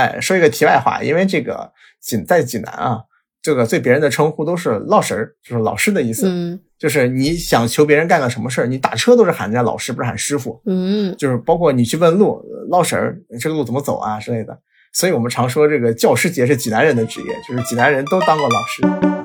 哎，说一个题外话，因为这个济在济南啊，这个对别人的称呼都是老师儿，就是老师的意思。嗯就是你想求别人干个什么事儿，你打车都是喊人家老师，不是喊师傅。嗯，就是包括你去问路，呃老神儿，这个路怎么走啊之类的。所以我们常说这个教师节是济南人的职业，就是济南人都当过老师。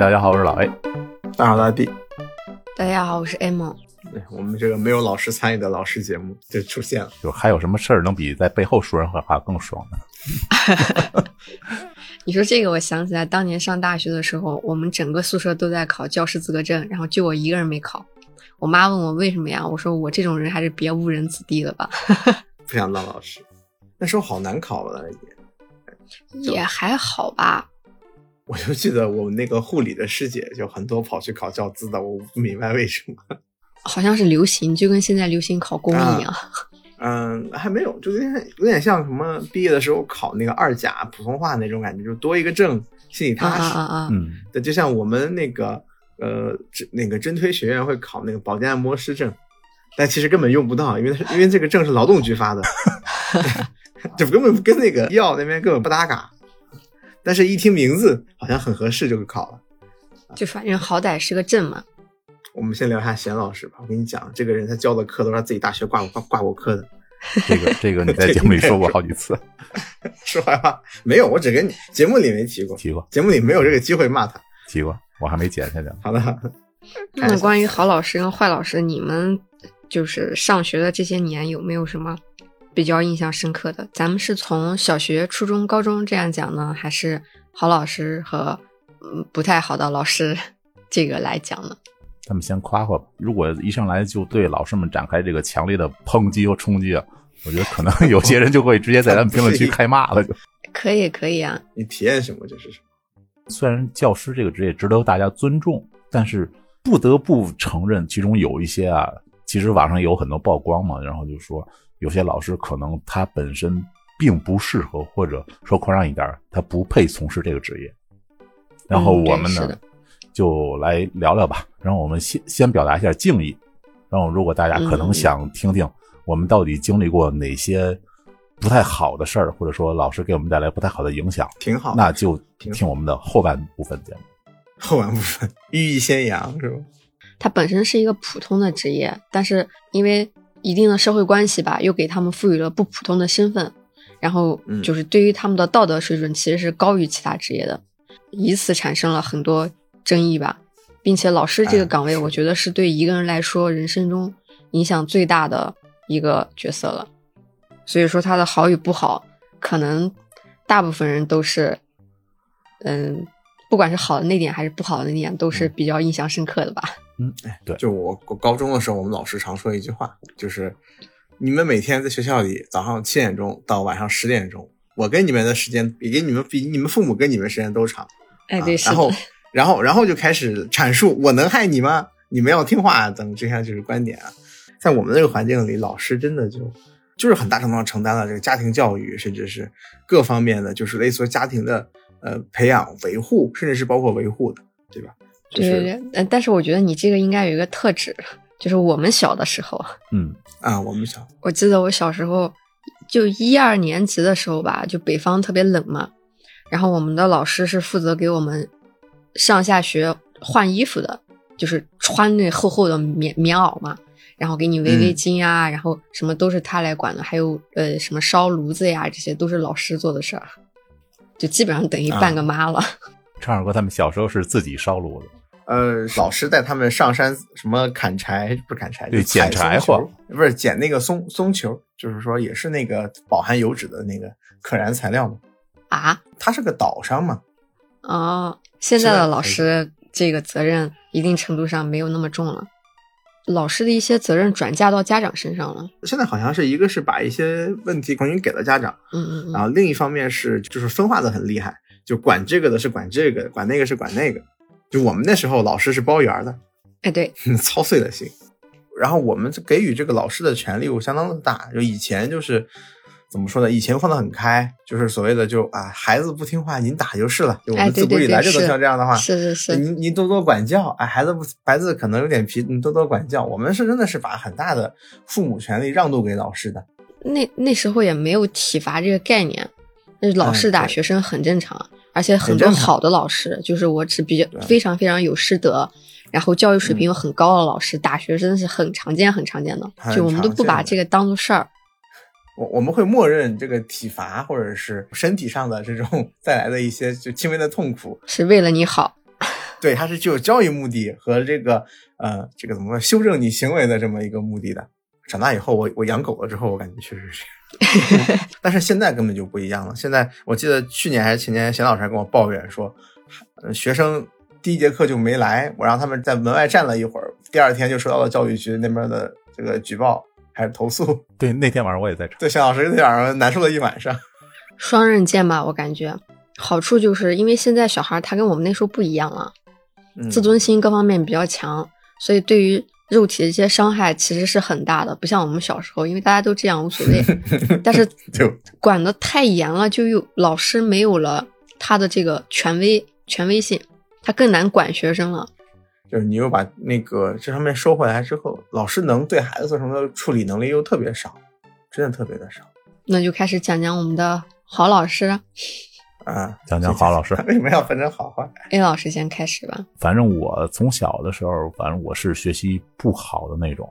大家好，我是老 A。大好大地，大家好，我是 M。对我们这个没有老师参与的老师节目就出现了。就还有什么事儿能比在背后说人坏话更爽呢？你说这个，我想起来当年上大学的时候，我们整个宿舍都在考教师资格证，然后就我一个人没考。我妈问我为什么呀？我说我这种人还是别误人子弟了吧。不想当老师，那时候好难考了也。也还好吧。我就记得我们那个护理的师姐就很多跑去考教资的，我不明白为什么。好像是流行，就跟现在流行考公一样。嗯，还没有，就有点有点像什么毕业的时候考那个二甲普通话那种感觉，就多一个证，心里啊踏实。啊啊啊！嗯，对，就像我们那个呃，那个针推学院会考那个保健按摩师证，但其实根本用不到，因为因为这个证是劳动局发的 就根本跟那个医药那边根本不搭嘎。但是，一听名字好像很合适，就考了。就反正好歹是个镇嘛。我们先聊一下贤老师吧。我跟你讲，这个人他教的课都是他自己大学挂过挂挂过科的。这个这个你在节目里说过好几次，说坏话没有，我只跟你节目里没提过，提过节目里没有这个机会骂他。提过，我还没剪下去呢。好的，那关于好老师跟坏老师，你们就是上学的这些年有没有什么比较印象深刻的？咱们是从小学、初中、高中这样讲呢，还是好老师和嗯不太好的老师这个来讲呢？咱们先夸夸吧。如果一上来就对老师们展开这个强烈的抨击和冲击啊，我觉得可能 有些人就会直接在咱们评论区开骂了。就 可以，可以啊。你体验什么就是什么。虽然教师这个职业值得大家尊重，但是不得不承认，其中有一些啊，其实网上有很多曝光嘛，然后就说有些老师可能他本身并不适合，或者说夸张一点，他不配从事这个职业。然后我们呢，就来聊聊吧。然后我们先先表达一下敬意，然后如果大家可能嗯想听听我们到底经历过哪些不太好的事儿，或者说老师给我们带来不太好的影响，挺好。那就听我们的后半部分节目。后半部分 寓意先扬是吧？他本身是一个普通的职业，但是因为一定的社会关系吧，又给他们赋予了不普通的身份，然后嗯就是对于他们的道德水准其实是高于其他职业的，以此产生了很多争议吧。并且老师这个哎岗位，我觉得是对一个人来说人生中影响最大的一个角色了。所以说他的好与不好，可能大部分人都是，嗯，不管是好的那点还是不好的那点，都是比较印象深刻的吧。嗯，哎，对，就我我高中的时候，我们老师常说一句话，就是你们每天在学校里早上七点钟到晚上十点钟，我跟你们的时间比跟你们比你们父母跟你们时间都长。哎，对，是的。啊然后然后然后就开始阐述我能害你吗？你们要听话啊等这些就是观点啊。在我们那个环境里，老师真的就就是很大程度上承担了这个家庭教育，甚至是各方面的，就是类似于家庭的呃培养、维护，甚至是包括维护的，对吧？就是、对对对，呃但是我觉得你这个应该有一个特质，就是我们小的时候，嗯，啊，我们小我记得我小时候就一二年级的时候吧，就北方特别冷嘛，然后我们的老师是负责给我们上下学换衣服的，就是穿那厚厚的棉棉袄嘛，然后给你围围嗯巾啊，然后什么都是他来管的，还有呃什么烧炉子呀，这些都是老师做的事儿，就基本上等于半个妈了。唱二哥他们小时候是自己烧炉子，呃，老师带他们上山什么砍柴，不是砍柴，对捡柴火，不是捡那个松松球，就是说也是那个饱含油脂的那个可燃材料嘛。啊，它是个岛上嘛，哦，现在的的老师这个责任一定程度上没有那么重了，老师的一些责任转嫁到家长身上了。现在好像是一个是把一些问题重新给了家长，嗯嗯嗯，然后另一方面是就是分化的很厉害，就管这个的是管这个，管那个是管那个。就我们那时候老师是包圆儿的，哎对，操碎了心。然后我们给予这个老师的权利又相当的大，就以前就是怎么说呢？以前放得很开，就是所谓的就啊，孩子不听话，您打就是了。就我哎，们自古以来就都是像这样的话，是是是，您您多多管教，哎，孩子不孩子可能有点皮，你多多管教。我们是真的是把很大的父母权利让渡给老师的。那那时候也没有体罚这个概念，那老师打学生很正常，而且很多好的老师，就是我只比较非常非常有师德，然后教育水平嗯。又很高的老师打学生是很常见很常见的，很就我们都不把这个当做事儿。我我们会默认这个体罚或者是身体上的这种带来的一些就轻微的痛苦，是为了你好，对，它是具有教育目的和这个呃这个怎么说修正你行为的这么一个目的的。长大以后，我我养狗了之后，我感觉确实是，但是现在根本就不一样了。现在我记得去年还是前年，贤老师还跟我抱怨说，呃，学生第一节课就没来，我让他们在门外站了一会儿，第二天就收到了教育局那边的这个举报还是投诉。对，那天晚上我也在场。对，贤老师那晚上难受了一晚上。双刃剑吧，我感觉。好处就是因为现在小孩他跟我们那时候不一样了，嗯自尊心各方面比较强，所以对于肉体的一些伤害其实是很大的，不像我们小时候，因为大家都这样无所谓。但是就管得太严了，就又老师没有了他的这个权威权威性，他更难管学生了。就是你又把那个这方面收回来之后，老师能对孩子做什么的处理能力又特别少，真的特别的少那就开始讲讲我们的好老师啊。讲讲郝老师为什么要分成好坏？，A 老师先开始吧。反正我从小的时候，反正我是学习不好的那种，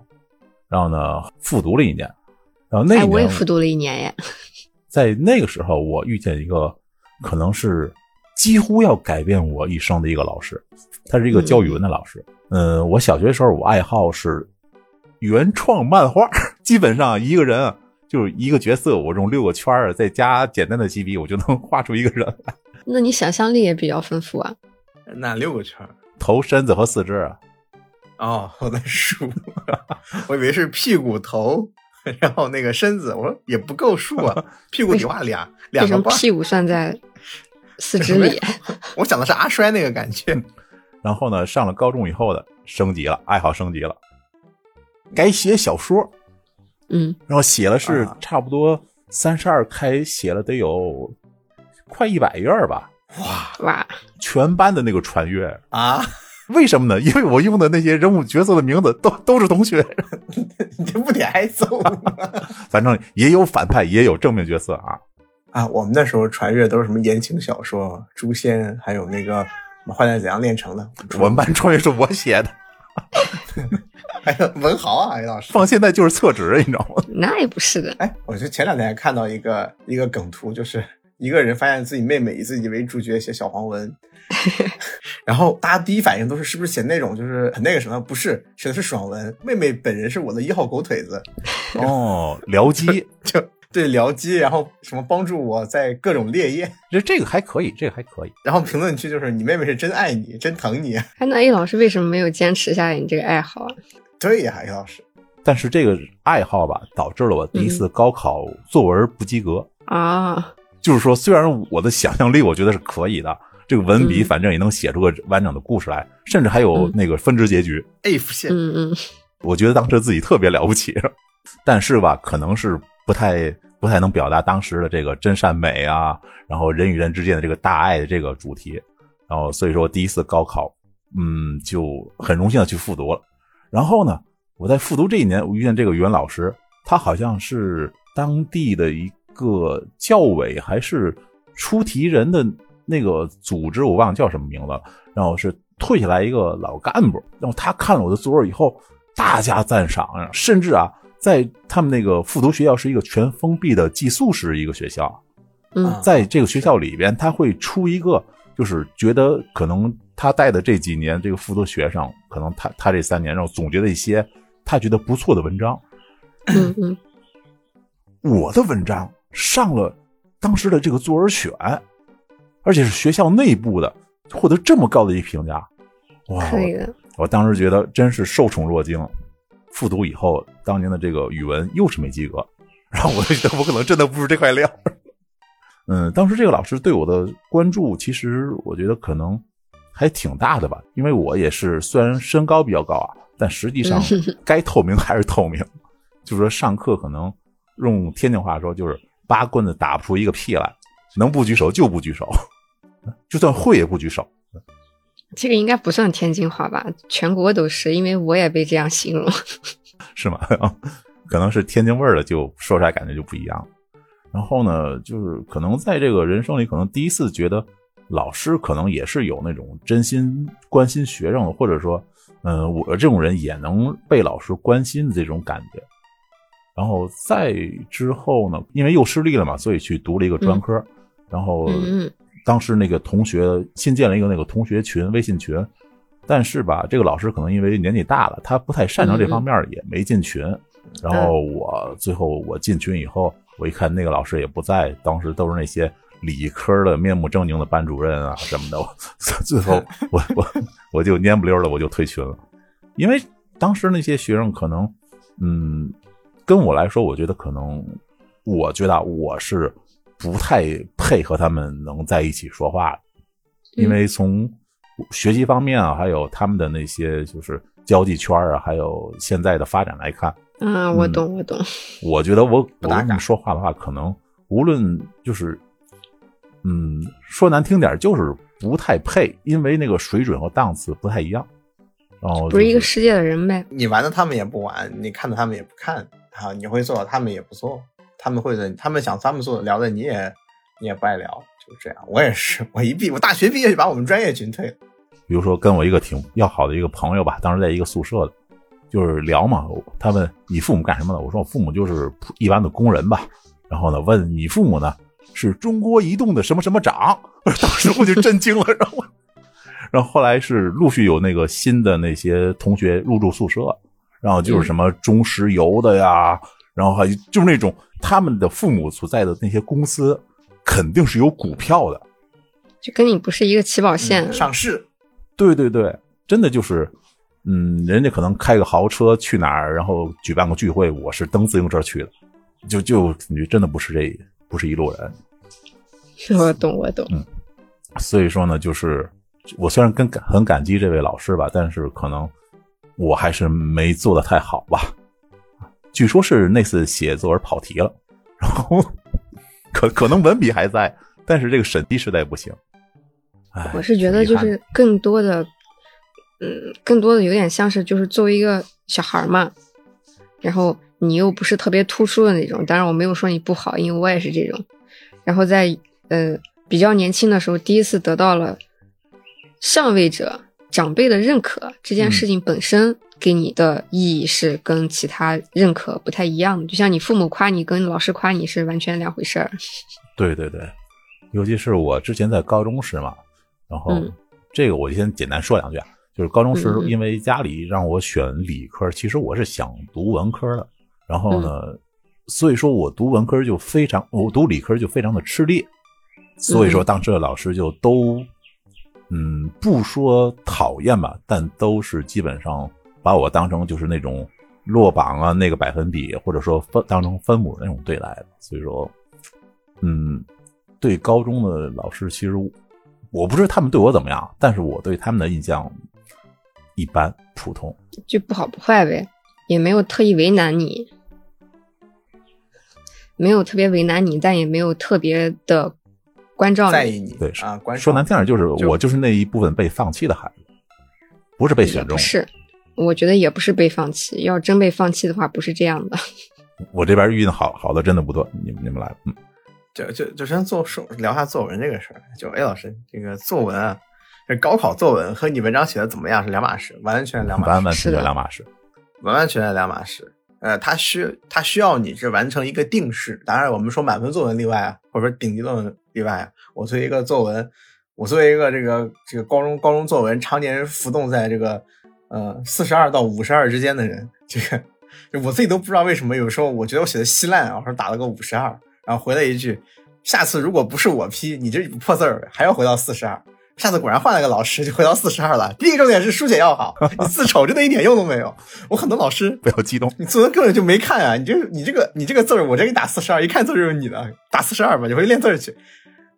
然后呢，复读了一年，然后那一我也复读了一年耶。在那个时候，我遇见一个可能是几乎要改变我一生的一个老师，他是一个教语文的老师。嗯，我小学时候我爱好是原创漫画，基本上一个人啊就是一个角色，我用六个圈儿，再加简单的几笔，我就能画出一个人来，那你想象力也比较丰富啊。哪六个圈儿？头、身子和四肢啊。哦，我在数，我以为是屁股头，然后那个身子，我说也不够数啊，屁股你画俩两个屁股算在四肢里？我想的是阿衰那个感觉。然后呢，上了高中以后的升级了，爱好升级了，改写小说，嗯，然后写了是啊差不多三十二开，写了得有快一百页吧，哇哇，全班的那个传阅。啊！为什么呢？因为我用的那些人物角色的名字都都是同学，你这不得挨揍吗？反正也有反派，也有正面角色啊。啊，我们那时候传阅都是什么言情小说、诛仙，还有那个坏蛋怎样炼成的》。我们班穿越是我写的，还有文豪啊，哎老师。放现在就是厕纸，你知道吗？那也不是的。哎，我就前两天还看到一个一个梗图，就是一个人发现自己妹妹以自己为主角写小黄文，然后大家第一反应都是是不是写那种就是很那个什么？不是，写的是爽文。妹妹本人是我的一号狗腿子，哦，僚机，就对僚机，然后什么帮助我在各种烈焰。这这个还可以，这个还可以。然后评论区就是你妹妹是真爱你，真疼你。哎，那 A 老师为什么没有坚持下来你这个爱好啊？对呀，a 老师。但是这个爱好吧，导致了我第一次高考作文不及格。啊，就是说，虽然我的想象力我觉得是可以的，这个文笔嗯反正也能写出个完整的故事来，甚至还有嗯那个分支结局。F 线，嗯嗯，我觉得当时自己特别了不起，但是吧，可能是不太不太能表达当时的这个真善美啊，然后人与人之间的这个大爱的这个主题，然后所以说第一次高考，嗯，就很荣幸的去复读了。然后呢，我在复读这一年，我遇见这个语文老师，他好像是当地的一个教委还是出题人的那个组织，我忘了叫什么名字。然后是退下来一个老干部，然后他看了我的作文以后，大加赞赏，甚至啊，在他们那个复读学校是一个全封闭的寄宿式一个学校，嗯在这个学校里边，他会出一个，就是觉得可能他带的这几年这个复读学生，可能他他这三年，然后总结了一些他觉得不错的文章。嗯嗯，我的文章上了当时的这个作文选，而且是学校内部的，获得这么高的一个评价，哇！可以的。我当时觉得真是受宠若惊。复读以后，当年的这个语文又是没及格，然后我就觉得我可能真的不是这块料。嗯，当时这个老师对我的关注，其实我觉得可能还挺大的吧，因为我也是虽然身高比较高啊，但实际上该透明还是透明。就是说上课可能用天津话说，就是八棍子打不出一个屁来，能不举手就不举手，就算会也不举手。这个应该不算天津话吧？全国都是，因为我也被这样形容。是吗？可能是天津味儿的，就说出来感觉就不一样。然后呢，就是可能在这个人生里，可能第一次觉得老师可能也是有那种真心关心学生的，或者说，嗯，我这种人也能被老师关心的这种感觉。然后再之后呢，因为又失利了嘛，所以去读了一个专科。然后当时那个同学新建了一个那个同学群微信群，但是吧，这个老师可能因为年纪大了，他不太擅长这方面，也没进群。然后我最后我进群以后，我一看那个老师也不在，当时都是那些理科的面目狰狞的班主任啊什么的。最后 我我我就蔫不溜的我就退群了，因为当时那些学生可能嗯跟我来说，我觉得可能我觉得我是不太配合他们能在一起说话，因为从学习方面啊，还有他们的那些就是交际圈啊，还有现在的发展来看。嗯，我懂，我懂。我觉得我我跟你说话的话，可能无论就是，嗯，说难听点，就是不太配，因为那个水准和档次不太一样。哦不是一个世界的人呗。你玩的他们也不玩，你看的他们也不看啊。你会做，他们也不做。他们会的，他们想他们做聊的，你也你也不爱聊，就是这样。我也是，我一毕我大学毕业就把我们专业群退了。比如说，跟我一个挺要好的一个朋友吧，当时在一个宿舍的。就是聊嘛，他问你父母干什么的？我说我父母就是一般的工人吧。然后呢，问你父母呢是中国移动的什么什么长？当时我就震惊了。然后，然后后来是陆续有那个新的那些同学入住宿舍，然后就是什么中石油的呀，然后还就是那种他们的父母所在的那些公司肯定是有股票的，就跟你不是一个起跑线。上市，对对对，真的就是。嗯，人家可能开个豪车去哪儿，然后举办个聚会，我是蹬自行车去的，就就你真的不是这不是一路人。我懂，我懂。嗯，所以说呢，就是我虽然跟感很感激这位老师吧，但是可能我还是没做的太好吧。据说是那次写作文跑题了，然后 可可能文笔还在，但是这个审题实在不行。我是觉得就是更多的。嗯，更多的有点像是就是作为一个小孩嘛，然后你又不是特别突出的那种，当然我没有说你不好，因为我也是这种。然后在呃比较年轻的时候，第一次得到了上位者长辈的认可，这件事情本身给你的意义是跟其他认可不太一样的。就像你父母夸你跟老师夸你是完全两回事儿。对对对，尤其是我之前在高中时嘛，然后这个我先简单说两句啊。就是高中时，因为家里让我选理科，其实我是想读文科的。然后呢，所以说我读文科就非常，我读理科就非常的吃力。所以说当时的老师就都，嗯，不说讨厌吧，但都是基本上把我当成就是那种落榜啊，那个百分比，或者说分当成分母那种对待的。所以说，嗯，对高中的老师，其实我不知道他们对我怎么样，但是我对他们的印象。一般普通，就不好不坏呗，也没有特意为难你，没有特别为难你，但也没有特别的关照在意你。对啊，关说难听点就是我就是那一部分被放弃的孩子，不是被选中。是，我觉得也不是被放弃。要真被放弃的话，不是这样的。我这边遇到好好的真的不多，你们你们来，嗯，就就就先做说聊下作文这个事儿。就 A 老师这个作文啊。这高考作文和你文章写的怎么样是两码事，完全两码事，完完全全两码事，完完全全两码事。呃，他需他需要你是完成一个定式，当然我们说满分作文例外啊，或者说顶级作文例外啊。我作为一个作文，我作为一个这个这个高中高中作文常年浮动在这个呃四十二到五十二之间的人，这个我自己都不知道为什么有时候我觉得我写的稀烂啊，我说打了个五十二，然后回了一句，下次如果不是我批，你这破字儿还要回到四十二。下次果然换了个老师，就回到四十二了。第一个重点是书写要好，你字丑真的一点用都没有。我很多老师不要激动，你作文根本就没看啊！你这你这个你这个字儿，我这给你打四十二，一看字就是你的，打四十二吧，你回去练字去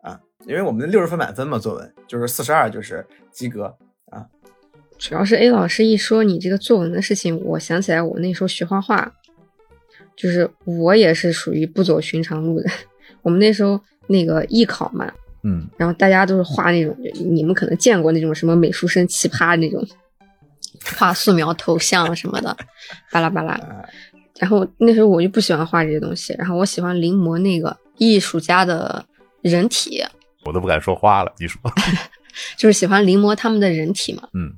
啊！因为我们六十分满分嘛，作文就是四十二就是及格啊。主要是 A 老师一说你这个作文的事情，我想起来我那时候学画画，就是我也是属于不走寻常路的，我们那时候那个艺考嘛，嗯，然后大家都是画那种，你们可能见过那种什么美术生奇葩那种，画素描头像什么的，巴拉巴拉。呃然后那时候我就不喜欢画这些东西，然后我喜欢临摹那个艺术家的人体，我都不敢说话了。你说，就是喜欢临摹他们的人体嘛。嗯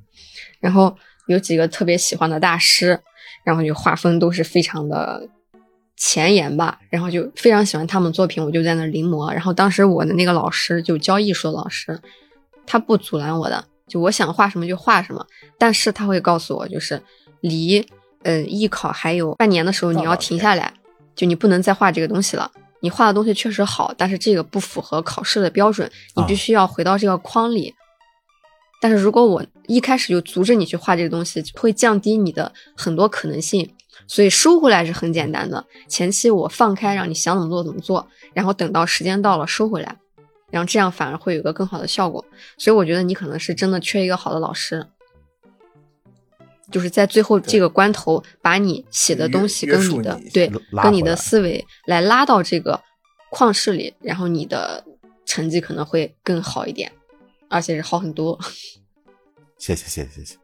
然后有几个特别喜欢的大师，然后就画风都是非常的前沿吧，然后就非常喜欢他们作品，我就在那临摹。然后当时我的那个老师就教艺术的老师，他不阻拦我的，就我想画什么就画什么，但是他会告诉我，就是离呃艺考还有半年的时候，你要停下来，就你不能再画这个东西了。你画的东西确实好，但是这个不符合考试的标准，你必须要回到这个框里。但是如果我一开始就阻止你去画这个东西，会降低你的很多可能性。所以收回来是很简单的，前期我放开让你想怎么做怎么做，然后等到时间到了收回来，然后这样反而会有一个更好的效果。所以我觉得你可能是真的缺一个好的老师，就是在最后这个关头，把你写的东西跟你的你对跟你的思维来拉到这个旷世里，然后你的成绩可能会更好一点，而且是好很多。谢谢谢谢谢谢。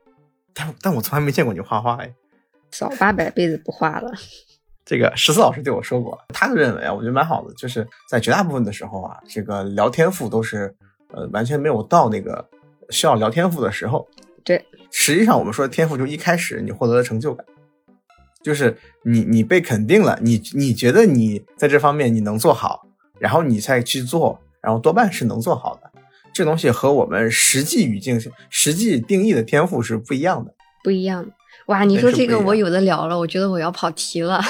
但但我从来没见过你画画哎。早八百辈子不画了。这个十四老师对我说过，他的认为啊，我觉得蛮好的，就是在绝大部分的时候啊，这个聊天赋都是呃完全没有到那个需要聊天赋的时候。对，实际上我们说的天赋，就一开始你获得的成就感，就是你你被肯定了，你你觉得你在这方面你能做好，然后你再去做，然后多半是能做好的。这东西和我们实际语境、实际定义的天赋是不一样的。不一样。哇，你说这个我有的聊了，我觉得我要跑题了。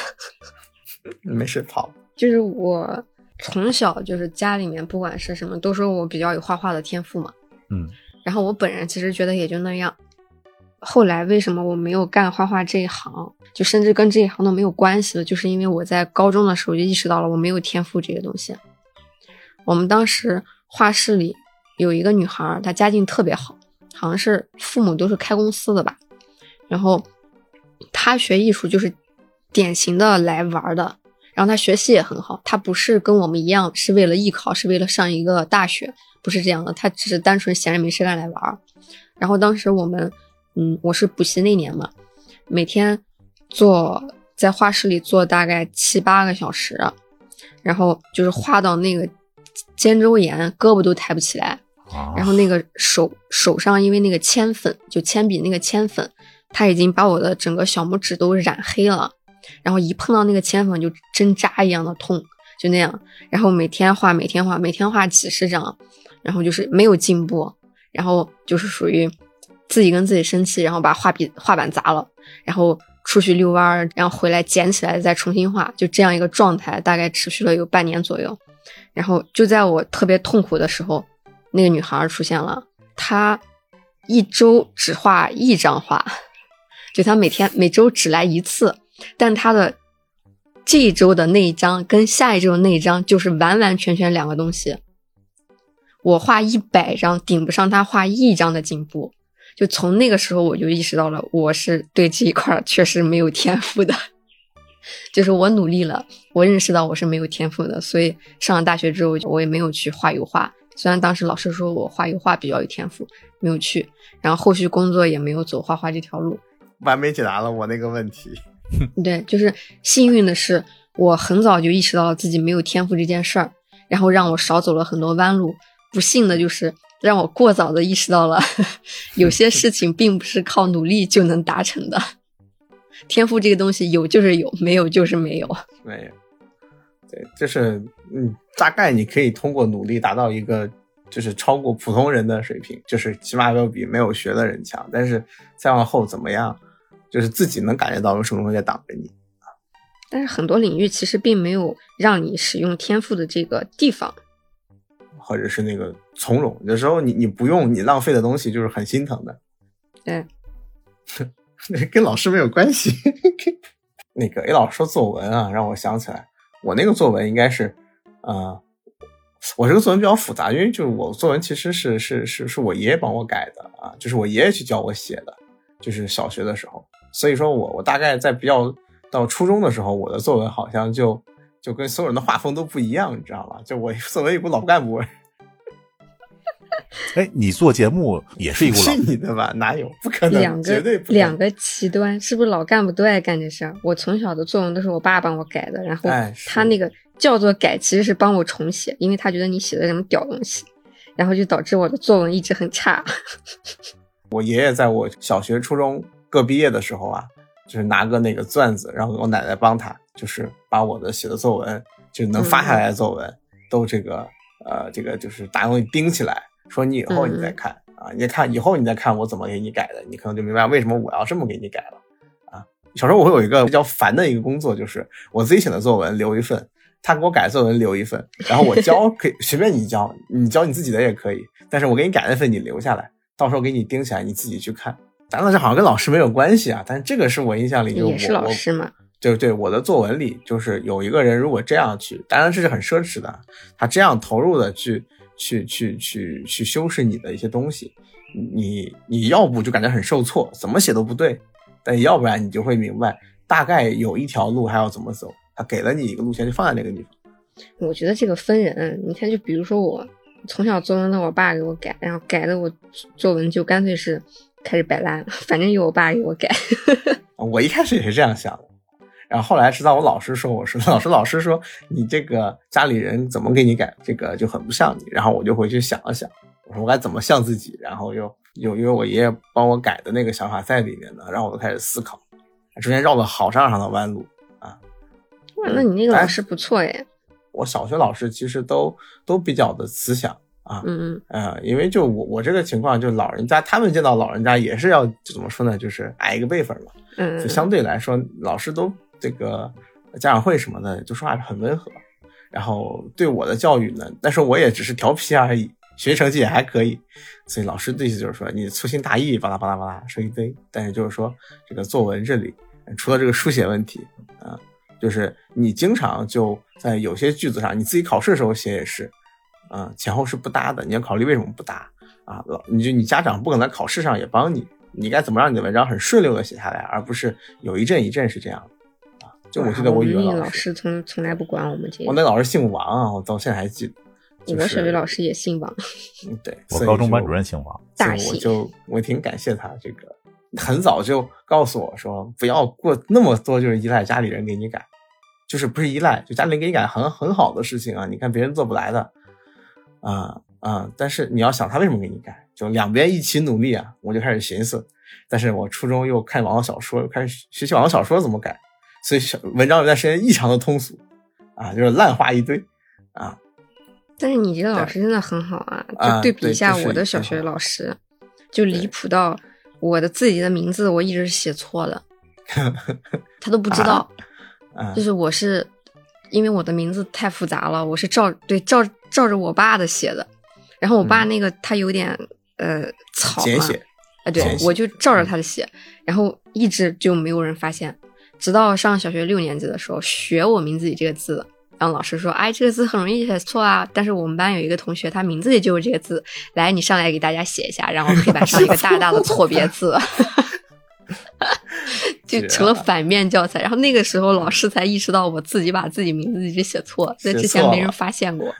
没事，跑。就是我从小就是家里面不管是什么，都说我比较有画画的天赋嘛。嗯然后我本人其实觉得也就那样。后来为什么我没有干画画这一行，就甚至跟这一行都没有关系了，就是因为我在高中的时候就意识到了我没有天赋这个东西。我们当时画室里有一个女孩，她家境特别好，好像是父母都是开公司的吧。然后他学艺术就是典型的来玩的，然后他学习也很好，他不是跟我们一样是为了艺考，是为了上一个大学，不是这样的，他只是单纯闲着没事干来玩。然后当时我们，嗯，我是补习那年嘛，每天做在画室里做大概七八个小时，然后就是画到那个肩周炎，胳膊都抬不起来，然后那个手手上因为那个铅粉，就铅笔那个铅粉，它已经把我的整个小拇指都染黑了，然后一碰到那个铅粉就针扎一样的痛，就那样。然后每天画，每天画，每天画几十张，然后就是没有进步，然后就是属于自己跟自己生气，然后把画笔画板砸了，然后出去遛弯儿，然后回来捡起来再重新画，就这样一个状态，大概持续了有半年左右。然后就在我特别痛苦的时候，那个女孩出现了，她一周只画一张画，就他每天每周只来一次，但他的这一周的那一张跟下一周的那一张就是完完全全两个东西。我画一百张顶不上他画一张的进步，就从那个时候我就意识到了，我是对这一块确实没有天赋的。就是我努力了，我认识到我是没有天赋的，所以上了大学之后，我也没有去画油画。虽然当时老师说我画油画比较有天赋，没有去，然后后续工作也没有走画画这条路。完美解答了我那个问题。对，就是幸运的是，我很早就意识到了自己没有天赋这件事儿，然后让我少走了很多弯路。不幸的就是让我过早的意识到了，有些事情并不是靠努力就能达成的。天赋这个东西有就是有，没有就是没有。没有，对，就是嗯，大概你可以通过努力达到一个就是超过普通人的水平，就是起码要比没有学的人强。但是再往后怎么样，就是自己能感觉到有什么东西在挡着你。但是很多领域其实并没有让你使用天赋的这个地方。或者是那个从容，有时候你你不用你浪费的东西，就是很心疼的。对，跟老师没有关系。那个 A 老师说作文啊，让我想起来，我那个作文应该是，呃，我这个作文比较复杂，因为就是我作文其实是是是是我爷爷帮我改的啊，就是我爷爷去教我写的，就是小学的时候，所以说我我大概在比较到初中的时候，我的作文好像就就跟所有人的画风都不一样，你知道吧？就我作为一股老干部哎，你做节目也是一股老是你的吧？哪有？不可能，两个绝对不可能两个极端，是不是老干部都爱干这事儿？我从小的作文都是我爸帮我改的，然后他那个叫做改，其实是帮我重写，因为他觉得你写的什么屌东西，然后就导致我的作文一直很差。我爷爷在我小学、初中各毕业的时候啊，就是拿个那个钻子，然后我奶奶帮他，就是把我的写的作文，就是能发下来的作文，都这个呃，这个就是打东西钉起来，说你以后你再看、啊，你再看以后你再看我怎么给你改的，你可能就明白为什么我要这么给你改了啊。小时候我会有一个比较烦的一个工作，就是我自己写的作文留一份。他给我改作文留一份，然后我交可以 随便你交，你交你自己的也可以，但是我给你改那份你留下来，到时候给你钉起来，你自己去看。当然这好像跟老师没有关系啊，但是这个是我印象里就也是老师嘛，对对，我的作文里就是有一个人如果这样去，当然这是很奢侈的，他这样投入的去去去去去修饰你的一些东西，你你要不就感觉很受挫，怎么写都不对，但要不然你就会明白大概有一条路还要怎么走，他给了你一个路线就放在那个地方。我觉得这个分人，你看，就比如说我从小作文都我爸给我改，然后改的我作文就干脆是开始摆烂了，反正有我爸给我改。我一开始也是这样想的，然后后来直到我老师说 我说老师老师说你这个家里人怎么给你改，这个就很不像你，然后我就回去想了想，我说我该怎么像自己，然后又有因为我爷爷帮我改的那个想法在里面呢，然后我就开始思考，中间绕了好长好长的弯路啊。哇，那你那个老师不错哎。我小学老师其实都都比较的慈祥啊，嗯嗯，呃，因为就我我这个情况，就老人家他们见到老人家也是要怎么说呢，就是矮一个辈分嘛。嗯就相对来说，老师都这个家长会什么的，就说话很温和。然后对我的教育呢，但是我也只是调皮而已，学习成绩也还可以。所以老师的意思就是说，你粗心大意，巴拉巴拉巴拉说一堆。但是就是说，这个作文这里，除了这个书写问题啊，就是你经常就在有些句子上，你自己考试的时候写也是，啊，前后是不搭的，你要考虑为什么不搭啊？老你就你家长不可能在考试上也帮你。你该怎么让你的文章很顺溜的写下来，而不是有一阵一阵是这样的啊？就我记得我语文那个老老师，从从来不管我们这我，那老师姓王啊，我到现在还记得。就是我小学老师也姓王，嗯对，我高中班主任姓王，大所以我就我挺感谢他这个，很早就告诉我说，不要过那么多就是依赖家里人给你改，就是不是依赖，就家里人给你改很很好的事情啊，你看别人做不来的，啊啊，但是你要想他为什么给你改，就两边一起努力啊，我就开始寻思，但是我初中又看网络小说，又开始学习网络小说怎么改，所以小文章有段时间异常的通俗，啊，就是烂话一堆，啊，但是你这个老师真的很好啊，啊就对比一下我的小学老师，就离谱到我的自己的名字我一直是写错了，他都不知道，啊就是我是因为我的名字太复杂了，我是照对照照着我爸的写的，然后我爸嗯那个他有点呃草嘛，简写，哎，对我就照着他的写，然后一直就没有人发现，直到上小学六年级的时候学我名字里这个字，然后老师说，哎，这个字很容易写错啊。但是我们班有一个同学，他名字里就有这个字，来，你上来给大家写一下，然后黑板上一个大大的错别字。就成了反面教材，然后那个时候老师才意识到我自己把自己名字一直写错，在之前没人发现过。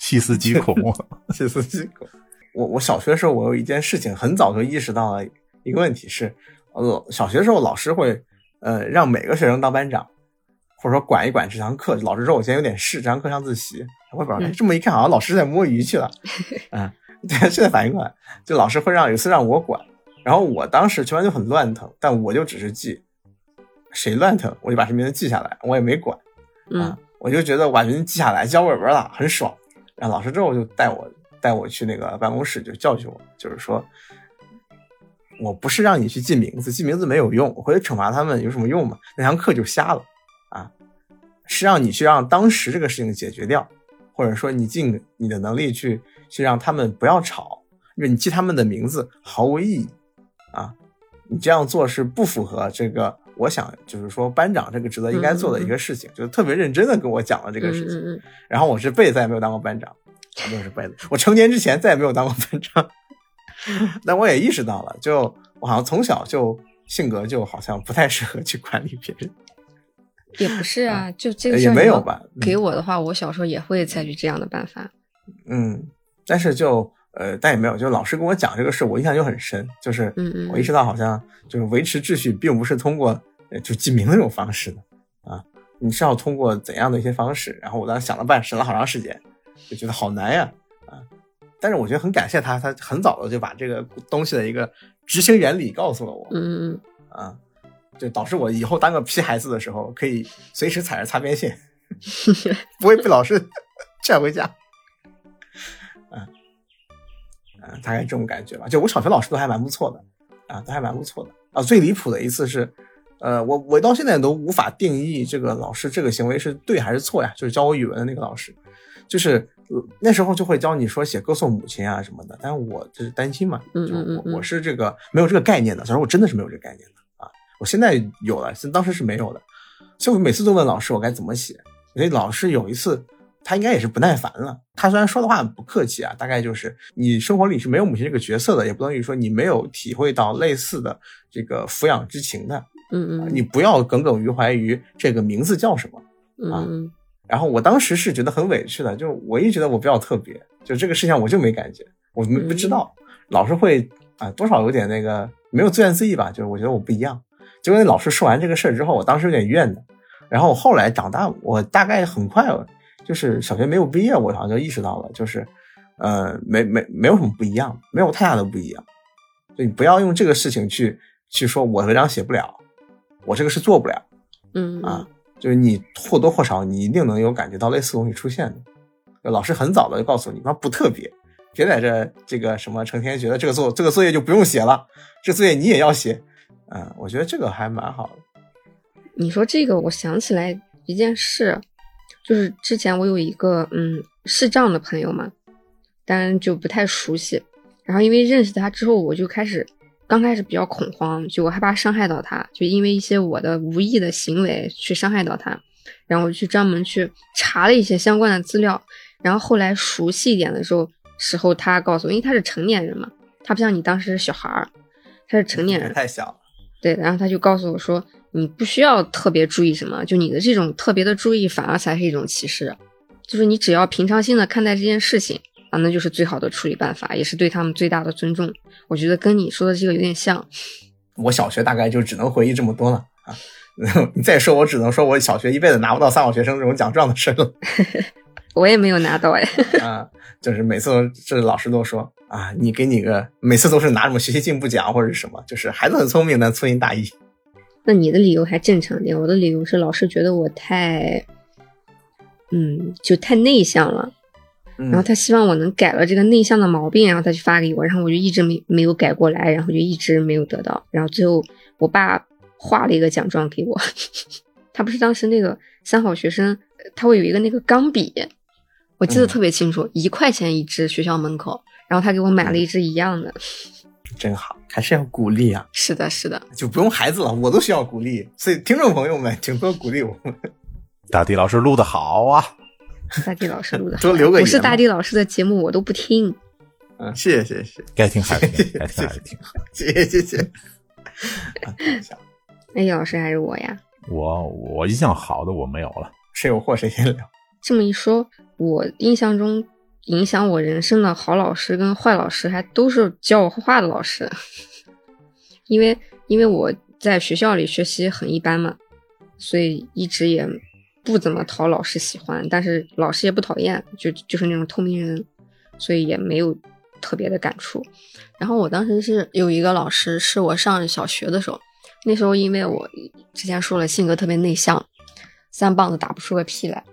细思极恐。细思极恐。我我小学的时候，我有一件事情很早就意识到了一个问题是，呃，小学的时候老师会呃让每个学生当班长，或者说管一管这堂课。老师说我今天有点事，这堂课上自习。我也不知道，哎嗯这么一看，好像老师在摸鱼去了。啊，对，现在反应过来，就老师会让有一次让我管，然后我当时全班就很乱腾，但我就只是记，谁乱腾我就把这名字记下来，我也没管。嗯啊，我就觉得我把名字记下来，交本本了，很爽。然后老师之后就带我带我去那个办公室，就教训我，就是说，我不是让你去记名字，记名字没有用，我回去惩罚他们有什么用嘛？那堂课就瞎了啊！是让你去让当时这个事情解决掉，或者说你尽你的能力去去让他们不要吵，因为你记他们的名字毫无意义啊！你这样做是不符合这个。我想就是说，班长这个职责应该做的一个事情，就是特别认真的跟我讲了这个事情。然后我这辈子再也没有当过班长，不是辈子，我成年之前再也没有当过班长。但我也意识到了，就我好像从小就性格就好像不太适合去管理别人。也不是啊，就这个也事儿没有吧嗯给我的话，我小时候也会采取这样的办法。嗯，但是就呃，但也没有，就老师跟我讲这个事，我印象就很深，就是嗯嗯我意识到好像就是维持秩序，并不是通过呃就记名的这种方式的啊，你是要通过怎样的一些方式？然后我当时想了半，审了好长时间，就觉得好难呀啊！但是我觉得很感谢他，他很早的就把这个东西的一个执行原理告诉了我，嗯嗯啊，就导致我以后当个皮孩子的时候，可以随时踩着擦边线，不会被老师 劝回家。大概这种感觉吧。就我小学老师都还蛮不错的，啊，都还蛮不错的。啊，最离谱的一次是，呃，我我到现在都无法定义这个老师这个行为是对还是错呀。就是教我语文的那个老师，就是、呃那时候就会教你说写歌颂母亲啊什么的，但是我就是担心嘛，嗯就我我是这个没有这个概念的，小时候我真的是没有这个概念的啊，我现在有了，当时是没有的，所以我每次都问老师我该怎么写。所以老师有一次，他应该也是不耐烦了。他虽然说的话不客气啊，大概就是你生活里是没有母亲这个角色的，也不等于说你没有体会到类似的这个抚养之情的。嗯嗯，你不要耿耿于怀于这个名字叫什么。啊嗯嗯然后我当时是觉得很委屈的，就我一直觉得我比较特别，就这个事情我就没感觉，我没不知道，老师会啊多少有点那个没有自怨自艾吧，就是我觉得我不一样。结果那老师说完这个事儿之后，我当时有点怨的。然后我后来长大，我大概很快就是小学没有毕业，我好像就意识到了，就是呃没没没有什么不一样，没有太大的不一样。就你不要用这个事情去去说我文章写不了，我这个是做不了。嗯啊，就是你或多或少你一定能有感觉到类似东西出现的。老师很早的就告诉你，妈不特别，别在这这个什么成天觉得这个作这个作业就不用写了，这作业你也要写。嗯，我觉得这个还蛮好的。你说这个，我想起来一件事，就是之前我有一个嗯视障的朋友嘛，当然就不太熟悉。然后因为认识他之后，我就开始刚开始比较恐慌，就我害怕伤害到他，就因为一些我的无意的行为去伤害到他。然后我去专门去查了一些相关的资料，然后后来熟悉一点的时候，时候他告诉我，因为他是成年人嘛，他不像你当时是小孩儿，他是成年人，太小了。对，然后他就告诉我说，你不需要特别注意什么，就你的这种特别的注意反而才是一种歧视，就是你只要平常心的看待这件事情啊，那就是最好的处理办法，也是对他们最大的尊重。我觉得跟你说的这个有点像。我小学大概就只能回忆这么多了啊。你再说，我只能说我小学一辈子拿不到三好学生这种奖状的事了。我也没有拿到哎。啊，就是每次都这老师都说啊，你给你个每次都是拿什么学习进步奖或者是什么，就是孩子很聪明，但粗心大意。那你的理由还正常点，我的理由是老师觉得我太，嗯，就太内向了。然后嗯，他希望我能改了这个内向的毛病，然后他就发给我，然后我就一直没没有改过来，然后就一直没有得到，然后最后我爸画了一个奖状给我，他不是当时那个三好学生，他会有一个那个钢笔，我记得嗯特别清楚，一块钱一支，学校门口，然后他给我买了一支一样的，真好，还是要鼓励啊，是的，是的，就不用孩子了，我都需要鼓励。所以听众朋友们，请多鼓励我们。大地老师录的好啊，大地老师录的好，多留个不是大地老师的节目我都不听，嗯，谢谢谢谢该听还是听，该听还是听。谢谢谢谢。啊开玩笑那叶老师还是我呀？我我印象好的我没有了，谁有货谁先聊。这么一说，我印象中影响我人生的好老师跟坏老师，还都是教我画画的老师。因为因为我在学校里学习很一般嘛，所以一直也不怎么讨老师喜欢，但是老师也不讨厌，就就是那种透明人，所以也没有特别的感触。然后我当时是有一个老师，是我上小学的时候，那时候因为我之前说了性格特别内向，三棒子打不出个屁来。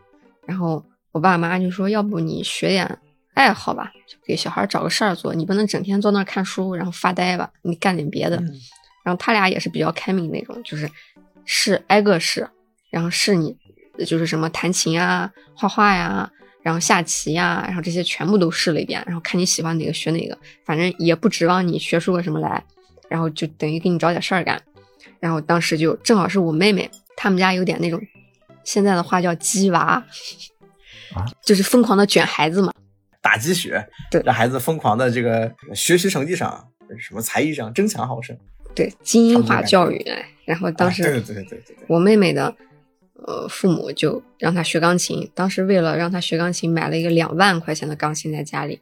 然后我爸妈就说：“要不你学点爱好吧，就给小孩找个事儿做，你不能整天坐那儿看书，然后发呆吧，你干点别的。嗯然后他俩也是比较开明那种，就是试挨个试，然后试你就是什么弹琴啊、画画呀、然后下棋呀，然后这些全部都试了一遍，然后看你喜欢哪个学哪个，反正也不指望你学出个什么来，然后就等于给你找点事儿干。然后当时就正好是我妹妹，他们家有点那种现在的话叫鸡娃，啊，就是疯狂的卷孩子嘛。打鸡血，对让孩子疯狂的这个学习成绩上、什么才艺上争强好胜。对，精英化教育。哎，然后当时、啊对对对对我妹妹的呃，父母就让她学钢琴。当时为了让她学钢琴，买了一个两万块钱的钢琴在家里。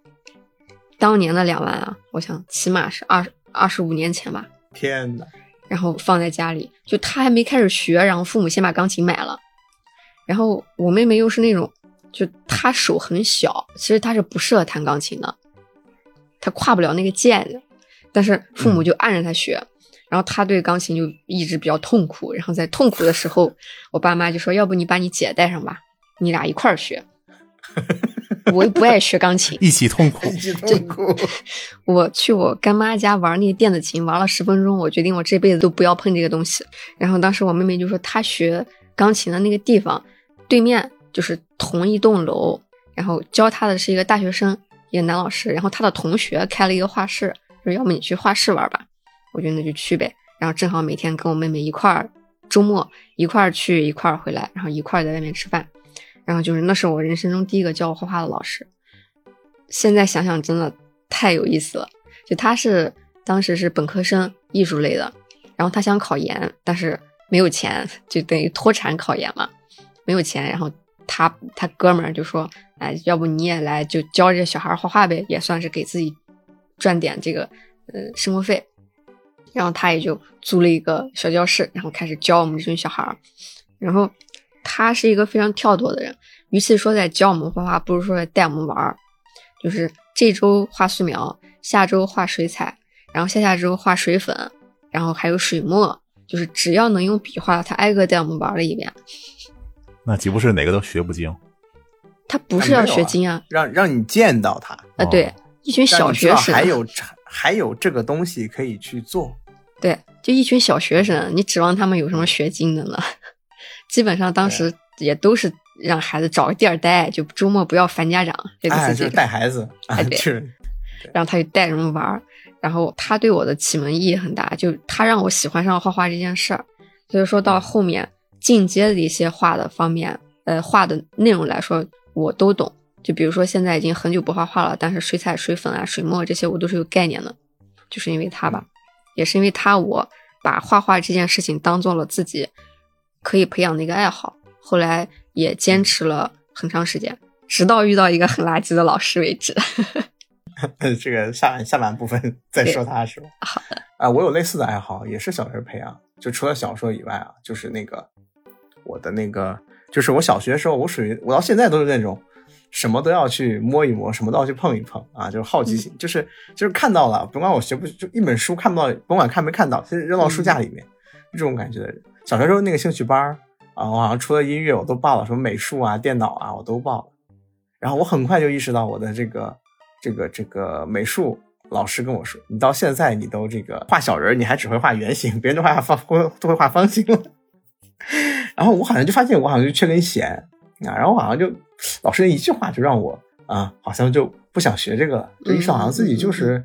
当年的两万啊，我想起码是二二十五年前吧。天呐，然后放在家里，就她还没开始学，然后父母先把钢琴买了。然后我妹妹又是那种，就他手很小，其实他是不适合弹钢琴的，他跨不了那个键的。但是父母就按着他学，然后他对钢琴就一直比较痛苦。然后在痛苦的时候，我爸妈就说：“要不你把你姐带上吧，你俩一块儿学。”我又不爱学钢琴，一起痛苦。一起痛苦。我去我干妈家玩那个电子琴，玩了十分钟，我决定我这辈子都不要碰这个东西。然后当时我妹妹就说，她学钢琴的那个地方对面就是同一栋楼，然后教他的是一个大学生，一个男老师。然后他的同学开了一个画室，说要么你去画室玩吧。我觉得那就去呗。然后正好每天跟我妹妹一块儿，周末一块儿去，一块儿回来，然后一块儿在外面吃饭。然后就是那是我人生中第一个教我画画的老师。现在想想真的太有意思了。就他是当时是本科生，艺术类的，然后他想考研，但是没有钱，就等于脱产考研嘛，没有钱。然后他他哥们儿就说：“哎，要不你也来就教这小孩画画呗，也算是给自己赚点这个呃生活费。”然后他也就租了一个小教室，然后开始教我们这群小孩儿。然后他是一个非常跳脱的人，与其说在教我们画画，不如说在带我们玩儿。就是这周画素描，下周画水彩，然后下下周画水粉，然后还有水墨，就是只要能用笔画，他挨个带我们玩了一遍。那岂不是哪个都学不精？他不是要学精啊，让让你见到他，啊，对，一群小学生，还有还有这个东西可以去做。对，就一群小学生，你指望他们有什么学精的呢？基本上当时也都是让孩子找个地儿待，就周末不要烦家长，这个哎，自己就是带孩子，哎 对是然后他就带着我们玩儿，然后他对我的启蒙意义很大，就他让我喜欢上画画这件事儿。所以说到后面进阶的一些画的方面，呃，画的内容来说，我都懂。就比如说现在已经很久不画画了，但是水彩、水粉啊、水墨这些我都是有概念的，就是因为他吧，也是因为他，我把画画这件事情当做了自己可以培养的一个爱好，后来也坚持了很长时间，直到遇到一个很垃圾的老师为止。这个下半下半部分再说他是吧？好的，啊，我有类似的爱好，也是小学培养。就除了小说以外啊，就是那个我的那个，就是我小学的时候，我属于我到现在都是那种什么都要去摸一摸，什么都要去碰一碰啊，就是好奇心，就是就是看到了，甭管我学不就一本书看不到，甭管看没看到，先扔到书架里面，这种感觉的人。小学时候那个兴趣班儿啊，我好像除了音乐我都报了，什么美术啊、电脑啊我都报了。然后我很快就意识到我的这个这个这个美术老师跟我说：“你到现在你都这个画小人，你还只会画圆形，别人都画方都都会画方形了。” 然后我好像就发现我好像就缺根弦啊，然后我好像就老师的一句话就让我啊，好像就不想学这个了，就意识到好像自己就是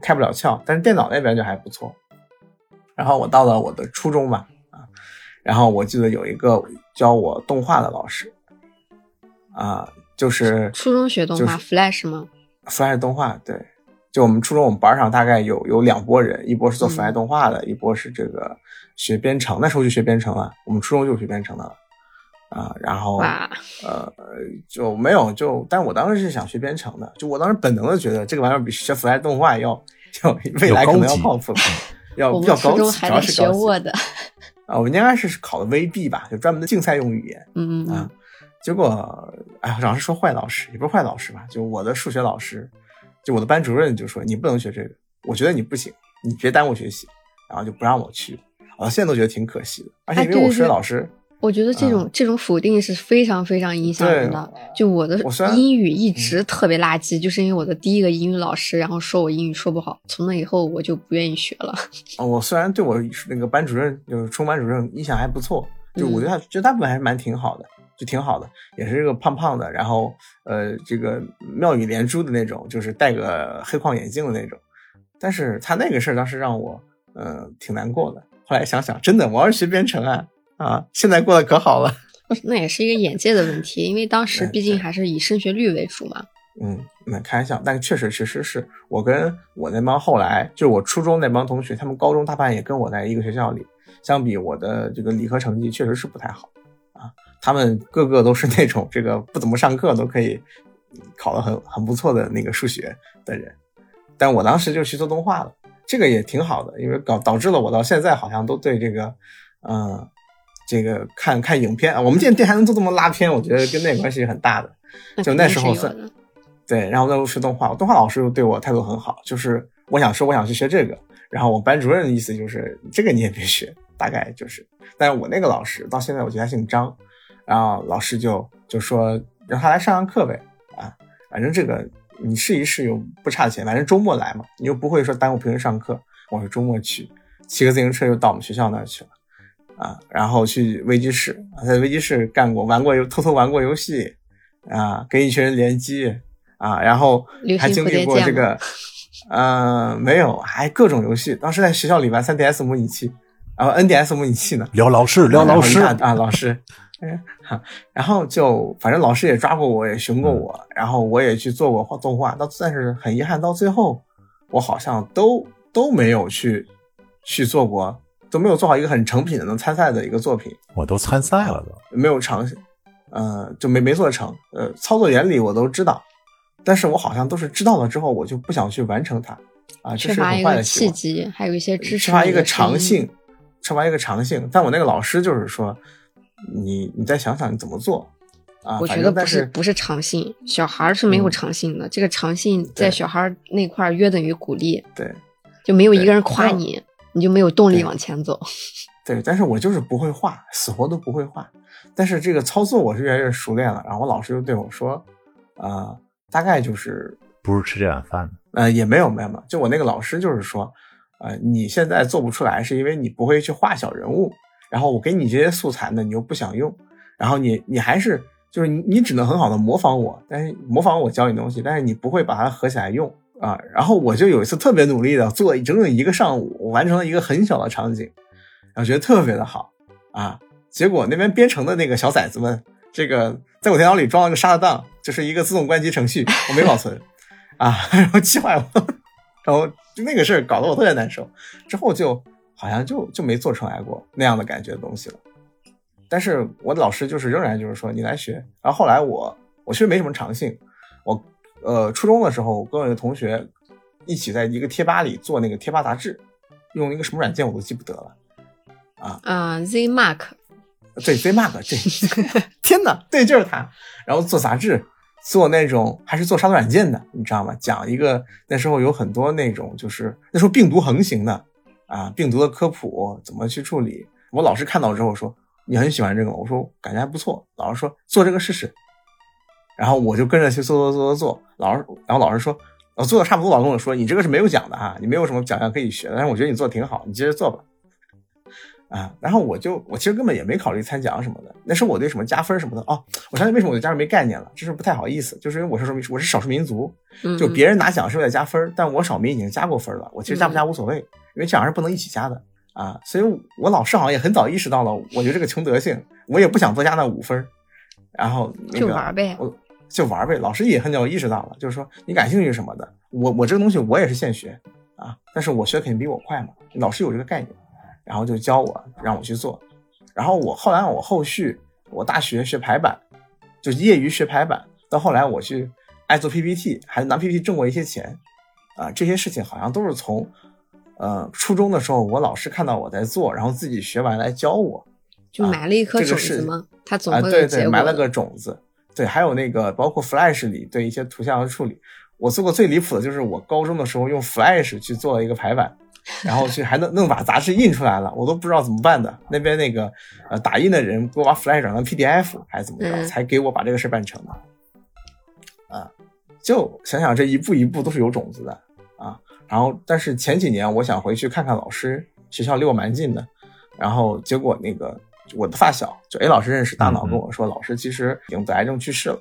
开不了窍。但是电脑那边就还不错。然后我到了我的初中吧啊，然后我记得有一个教我动画的老师啊，就是初中学动画、就是 Flash 吗？Flash 动画，对，就我们初中我们班上大概有有两拨人，一波是做 Flash 动画的，一波是这个学编程。那时候就学编程了，我们初中就学编程的了啊。然后，呃就没有就，但我当时是想学编程的，就我当时本能的觉得这个玩意儿比学 Flash 动画要要未来可能要靠谱，要我比较高级，们初中还主要是高级 Word。啊。我们应该是考的 VB 吧，就专门的竞赛用语言。嗯嗯啊，结果哎，老师说坏老师，也不是坏老师吧，就我的数学老师，就我的班主任就说你不能学这个，我觉得你不行，你别耽误学习，然后就不让我去。我到现在都觉得挺可惜的，而且因为我数学哎对对对老师，我觉得这种、嗯这种否定是非常非常影响人的。就我的英语一直特别垃圾，就是因为我的第一个英语老师，然后说我英语说不好，从那以后我就不愿意学了。啊 我虽然对我那个班主任就是冲班主任印象还不错，就我觉得觉得大部分还是蛮挺好的，就挺好的，也是个胖胖的，然后呃这个妙语连珠的那种，就是戴个黑框眼镜的那种。但是他那个事儿当时让我呃挺难过的。后来想想，真的，我要是学编程啊啊，现在过得可好了。那也是一个眼界的问题，因为当时毕竟还是以升学率为主嘛。嗯，那开玩笑，但确实确实是我跟我那帮后来就是我初中那帮同学，他们高中大半也跟我在一个学校里，相比我的这个理科成绩确实是不太好啊，他们个个都是那种这个不怎么上课都可以考得很很不错的那个数学的人，但我当时就去做动画了，这个也挺好的，因为搞导致了我到现在好像都对这个，嗯，这个看看影片，我们现在店还能做这么拉片，我觉得跟那关系很大的。就那时候算对，然后那时候学动画，动画老师对我态度很好，就是我想说我想去学这个，然后我班主任的意思就是这个你也别学，大概就是，但是我那个老师到现在我觉得他姓张，然后老师就就说让他来上上课呗，啊，反正这个你试一试又不差钱，反正周末来嘛，你又不会说耽误平时上课，我说周末去，骑个自行车又到我们学校那儿去了，啊，然后去微机室，在微机室干过玩过游偷偷玩过游戏。啊，跟一群人联机啊，然后还经历过这个，呃，没有，还各种游戏。当时在学校里玩 3DS 模拟器，然后 NDS 模拟器呢。聊老师，聊老师啊，老师。然后就反正老师也抓过我，也熊过我，然后我也去做过画动画。到但是很遗憾，到最后我好像都都没有去去做过，都没有做好一个很成品的能参赛的一个作品。我都参赛了，都没有尝试。呃，就没没做成。呃，操作原理我都知道，但是我好像都是知道了之后，我就不想去完成它。啊，这是很坏的契机，还有一些支持。缺乏一个长性，缺乏一个长性。但我那个老师就是说，你你再想想你怎么做。啊，我觉得不是不是长性，小孩是没有长性的。这个长性在小孩那块约等于鼓励。对，就没有一个人夸你，你就没有动力往前走。对，但是我就是不会画，死活都不会画。但是这个操作我是越来越熟练了，然后我老师就对我说，呃，大概就是不是吃这碗饭的，呃，也没有没有没有，就我那个老师就是说，呃，你现在做不出来是因为你不会去画小人物，然后我给你这些素材呢，你又不想用，然后你你还是就是你你只能很好的模仿我，但是模仿我教你东西，但是你不会把它合起来用啊。然后我就有一次特别努力的做整整一个上午，我完成了一个很小的场景，然后觉得特别的好啊。结果那边编程的那个小崽子们，这个在我电脑里装了个沙特档，就是一个自动关机程序，我没保存，啊，然后气坏我，然后就那个事儿搞得我特别难受。之后就好像就就没做出来过那样的感觉的东西了。但是我的老师就是仍然就是说你来学。然后后来我我其实没什么长性，我呃初中的时候跟我一个同学一起在一个贴吧里做那个贴吧杂志，用一个什么软件我都记不得了，啊啊 ZMark。对，ZMark，对 天哪，对，就是他。然后做杂志，做那种还是做杀毒软件的，你知道吗？讲一个那时候有很多那种，就是那时候病毒横行的啊，病毒的科普怎么去处理。我老师看到之后说：“你很喜欢这个吗？”我说：“感觉还不错。”老师说：“做这个试试。”然后我就跟着去做做做做做。老师，然后老师说：“我做的差不多。”老跟我说：“你这个是没有奖的哈，你没有什么奖项可以学的，但是我觉得你做的挺好，你接着做吧。”啊，然后我就我其实根本也没考虑参奖什么的，那是我对什么加分什么的哦。我相信为什么我对加分没概念了，就是不太好意思，就是因为我是说我是少数民族，就别人拿奖是为了加分，但我少民已经加过分了，我其实加不加无所谓，因为这样是不能一起加的啊。所以我老师好像也很早意识到了，我就这个穷德性，我也不想多加那五分，然后就玩呗，我就玩呗。老师也很早意识到了，就是说你感兴趣什么的，我我这个东西我也是现学啊，但是我学肯定比我快嘛，老师有这个概念。然后就教我，让我去做。然后我后来我后续我大学学排版，就业余学排版。到后来我去爱做 PPT，还拿 PPT 挣过一些钱。啊，这些事情好像都是从呃初中的时候，我老师看到我在做，然后自己学完来教我。就埋了一颗种子吗？他总会对对，埋了个种子。对，还有那个包括 Flash 里对一些图像的处理，我做过最离谱的就是我高中的时候用 Flash 去做了一个排版。然后去还能弄把杂志印出来了，我都不知道怎么办的。那边那个呃打印的人给我把 Flash 转成 PDF 还是怎么着，才给我把这个事办成的。啊，就想想这一步一步都是有种子的啊。然后但是前几年我想回去看看老师，学校离我蛮近的。然后结果那个我的发小就 A 老师认识大脑跟我说，老师其实已经得癌症去世了，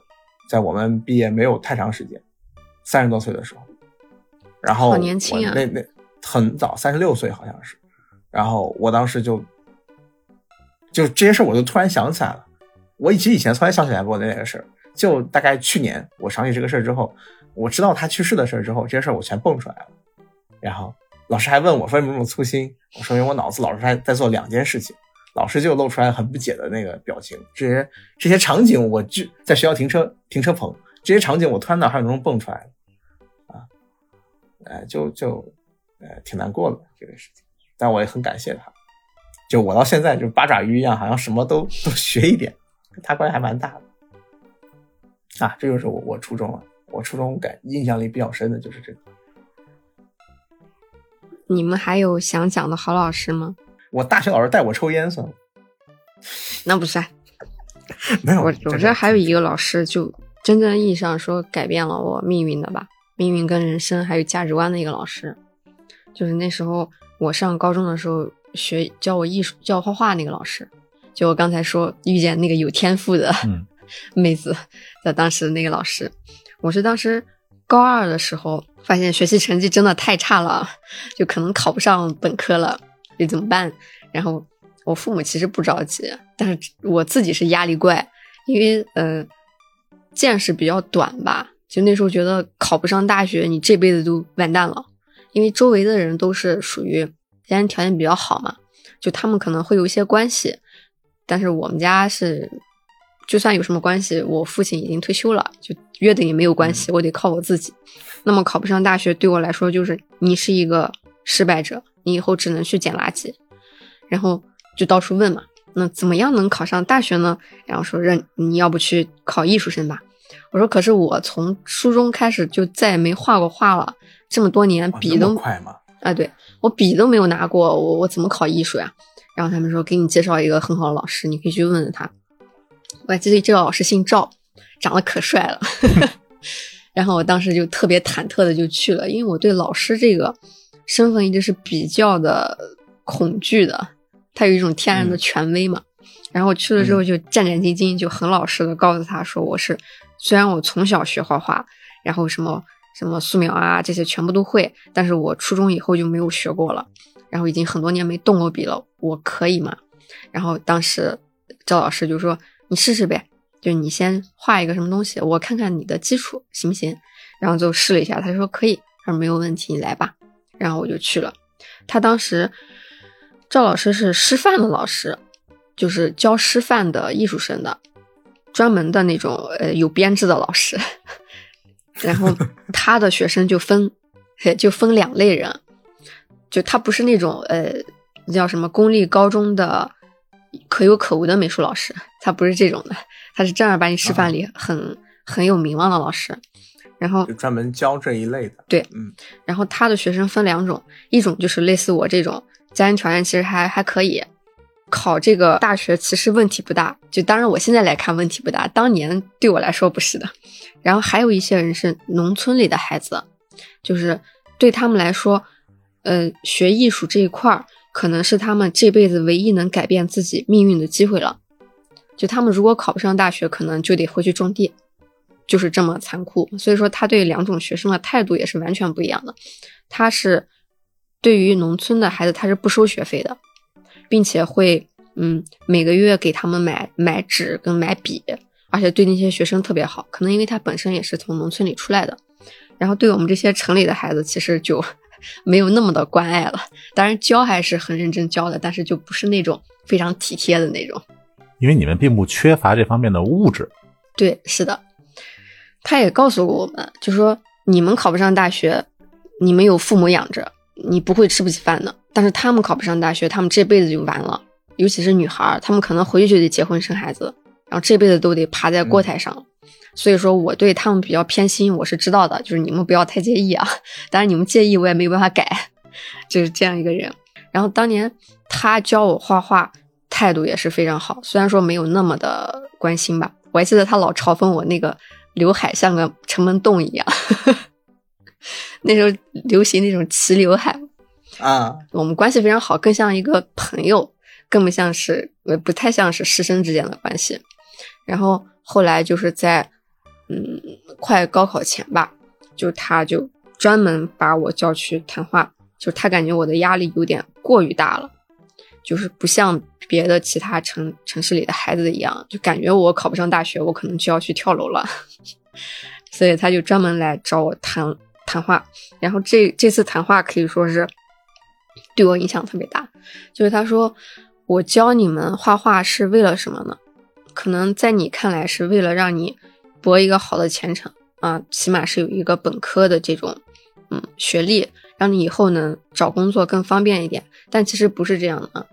在我们毕业没有太长时间，三十多岁的时候。然后好年轻啊，那那。很早，三十六岁好像是，然后我当时就，就这些事，我就突然想起来了。我其实以前从来想起来过那个事儿，就大概去年我想起这个事儿之后，我知道他去世的事儿之后，这些事儿我全蹦出来了。然后老师还问我说：“为什么这么粗心？”我说：“因为我脑子老是在在做两件事情，老师就露出来很不解的那个表情。这些这些场景，我就在学校停车停车棚，这些场景我突然脑海中蹦出来了，啊，哎，就就呃挺难过的这个事情，但我也很感谢他。就我到现在就八爪鱼一样，好像什么都都学一点，跟他关系还蛮大的。啊，这就是我我初中了，我初中感印象里比较深的就是这个。你们还有想讲的好老师吗？我大学老师带我抽烟算吗？那不算。没有，我我这还有一个老师，就真正意义上说改变了我命运的吧，命运跟人生还有价值观的一个老师，就是那时候我上高中的时候学教我艺术教我画画那个老师，就我刚才说遇见那个有天赋的嗯 妹子的当时那个老师，我是当时高二的时候发现学习成绩真的太差了，就可能考不上本科了，这怎么办？然后我父母其实不着急，但是我自己是压力怪，因为呃见识比较短吧，就那时候觉得考不上大学，你这辈子都完蛋了，因为周围的人都是属于家庭条件比较好嘛，就他们可能会有一些关系，但是我们家是，就算有什么关系，我父亲已经退休了，就约的也没有关系，我得靠我自己。那么考不上大学对我来说就是你是一个失败者，你以后只能去捡垃圾，然后就到处问嘛，那怎么样能考上大学呢？然后说让你要不去考艺术生吧。我说可是我从初中开始就再也没画过画了，这么多年笔都快吗？啊，对我笔都没有拿过，我我怎么考艺术呀？然后他们说给你介绍一个很好的老师，你可以去问问他。我还记得这个老师姓赵，长得可帅了。然后我当时就特别忐忑的就去了，因为我对老师这个身份一直是比较的恐惧的，他有一种天然的权威嘛。然后我去了之后就战战兢兢，就很老实的告诉他说我是，虽然我从小学画画，然后什么什么素描啊这些全部都会，但是我初中以后就没有学过了，然后已经很多年没动过笔了，我可以吗？然后当时赵老师就说你试试呗，就你先画一个什么东西，我看看你的基础行不行。然后就试了一下，他说可以，他说没有问题，你来吧。然后我就去了。他当时赵老师是师范的老师，就是教师范的艺术生的，专门的那种呃有编制的老师。然后他的学生就分就分两类人，就他不是那种呃叫什么公立高中的可有可无的美术老师，他不是这种的，他是正儿八经师范里很、很有名望的老师。然后就专门教这一类的。对嗯，然后他的学生分两种，一种就是类似我这种家庭条件其实还还可以，考这个大学其实问题不大。就当然我现在来看问题不大，当年对我来说不是的。然后还有一些人是农村里的孩子，就是对他们来说，呃，学艺术这一块儿可能是他们这辈子唯一能改变自己命运的机会了。就他们如果考不上大学，可能就得回去种地。就是这么残酷，所以说他对两种学生的态度也是完全不一样的。他是对于农村的孩子，他是不收学费的，并且会嗯每个月给他们买买纸跟买笔，而且对那些学生特别好。可能因为他本身也是从农村里出来的，然后对我们这些城里的孩子，其实就 没有那么的关爱了。当然教还是很认真教的，但是就不是那种非常体贴的那种。因为你们并不缺乏这方面的物质，对，是的。他也告诉过我们，就说你们考不上大学，你们有父母养着，你不会吃不起饭的。但是他们考不上大学，他们这辈子就完了。尤其是女孩儿，她们可能回去就得结婚生孩子，然后这辈子都得趴在锅台上。所以说，我对他们比较偏心，我是知道的，就是你们不要太介意啊。当然，你们介意我也没有办法改，就是这样一个人。然后当年他教我画画，态度也是非常好，虽然说没有那么的关心吧。我还记得他老嘲讽我那个。刘海像个城门洞一样，那时候流行那种齐刘海啊。我们关系非常好，更像一个朋友，更不像是呃不太像是师生之间的关系。然后后来就是在嗯快高考前吧，就他就专门把我叫去谈话，就他感觉我的压力有点过于大了，就是不像别的其他城城市里的孩子一样，就感觉我考不上大学，我可能就要去跳楼了。所以他就专门来找我谈谈话，然后这这次谈话可以说是对我影响特别大。就是他说我教你们画画是为了什么呢？可能在你看来是为了让你博一个好的前程啊，起码是有一个本科的这种嗯学历，让你以后呢找工作更方便一点。但其实不是这样的，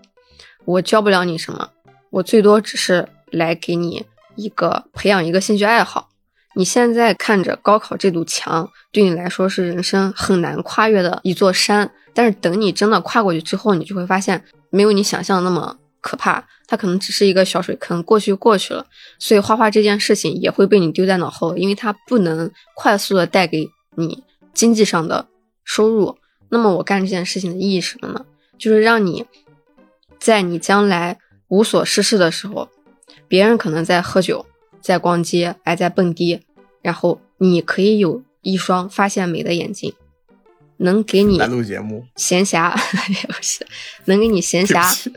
我教不了你什么，我最多只是来给你一个培养一个兴趣爱好。你现在看着高考这堵墙，对你来说是人生很难跨越的一座山，但是等你真的跨过去之后，你就会发现没有你想象那么可怕，它可能只是一个小水坑，过去过去了。所以画画这件事情也会被你丢在脑后，因为它不能快速的带给你经济上的收入。那么我干这件事情的意义是什么呢？就是让你在你将来无所事事的时候，别人可能在喝酒，在逛街，还在蹦迪。然后你可以有一双发现美的眼睛，能给你节目闲暇 不是能给你闲暇，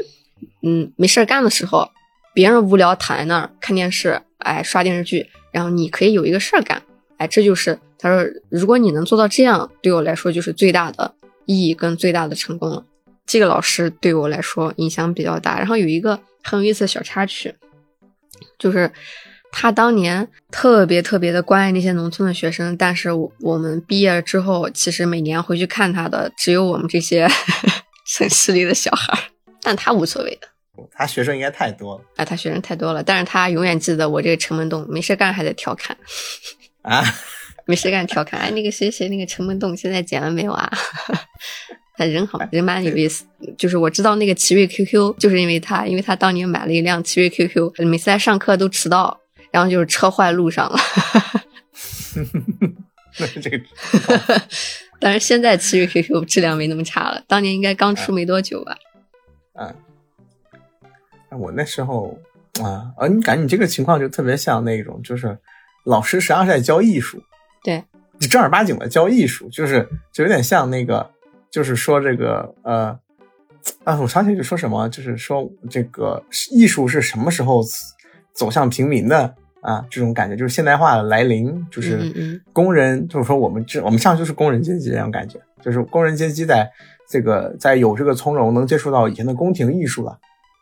嗯，没事干的时候，别人无聊躺在那儿看电视，哎，刷电视剧，然后你可以有一个事儿干，哎，这就是他说，如果你能做到这样，对我来说就是最大的意义跟最大的成功了。这个老师对我来说影响比较大。然后有一个很有意思的小插曲，就是。他当年特别特别的关爱那些农村的学生，但是我我们毕业之后，其实每年回去看他的只有我们这些城市里的小孩但他无所谓的。他学生应该太多了。啊，他学生太多了，但是他永远记得我这个城门洞，没事干还在调侃。啊，没事干调侃，哎，那个谁谁那个陈门栋现在剪了没有啊？他人好，人蛮有意思。就是我知道那个奇瑞 QQ，就是因为他，因为他当年买了一辆奇瑞 QQ，每次来上课都迟到。然后就是车坏路上了，那这个，但是现在奇瑞 QQ 质量没那么差了，当年应该刚出没多久吧？啊，我那时候啊，呃，你感觉你这个情况就特别像那种，就是老师实际上是在教艺术，对，你正儿八经的教艺术，就是就有点像那个，就是说这个呃，啊，我想起就说什么，就是说这个艺术是什么时候？走向平民的啊，这种感觉就是现代化的来临，就是工人，就是说我们这我们上就是工人阶级这种感觉，就是工人阶级在这个在有这个从容，能接触到以前的宫廷艺术了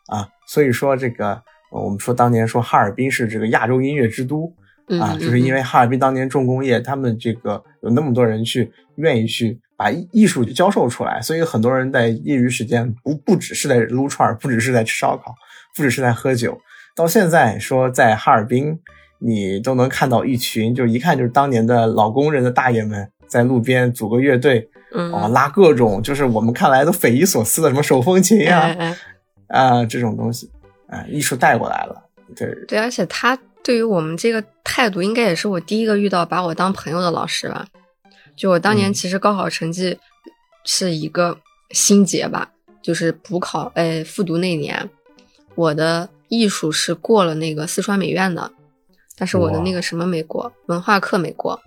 啊，所以说这个我们说当年说哈尔滨是这个亚洲音乐之都啊，就是因为哈尔滨当年重工业，他们这个有那么多人去愿意去把艺术教授出来，所以很多人在业余时间不不只是在撸串，不只是在吃烧烤，不只是在喝酒。到现在说在哈尔滨，你都能看到一群，就一看就是当年的老工人的大爷们在路边组个乐队，嗯，啊，拉各种就是我们看来都匪夷所思的什么手风琴呀，啊，这种东西，啊，艺术带过来了，对。对，而且他对于我们这个态度，应该也是我第一个遇到把我当朋友的老师吧。就我当年其实高考成绩是一个心结吧，就是补考，哎，复读那年，我的。艺术是过了那个四川美院的，但是我的那个什么没过，文化课没过。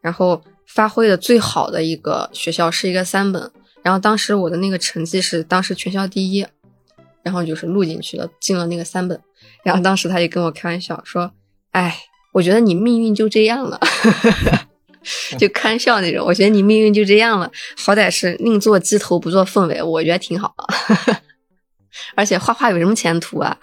然后发挥的最好的一个学校是一个三本，然后当时我的那个成绩是当时全校第一，然后就是录进去了，进了那个三本。然后当时他就跟我开玩笑说：“哎，我觉得你命运就这样了，就开玩笑那种。我觉得你命运就这样了，好歹是宁做鸡头不做凤尾，我觉得挺好。而且画画有什么前途啊？”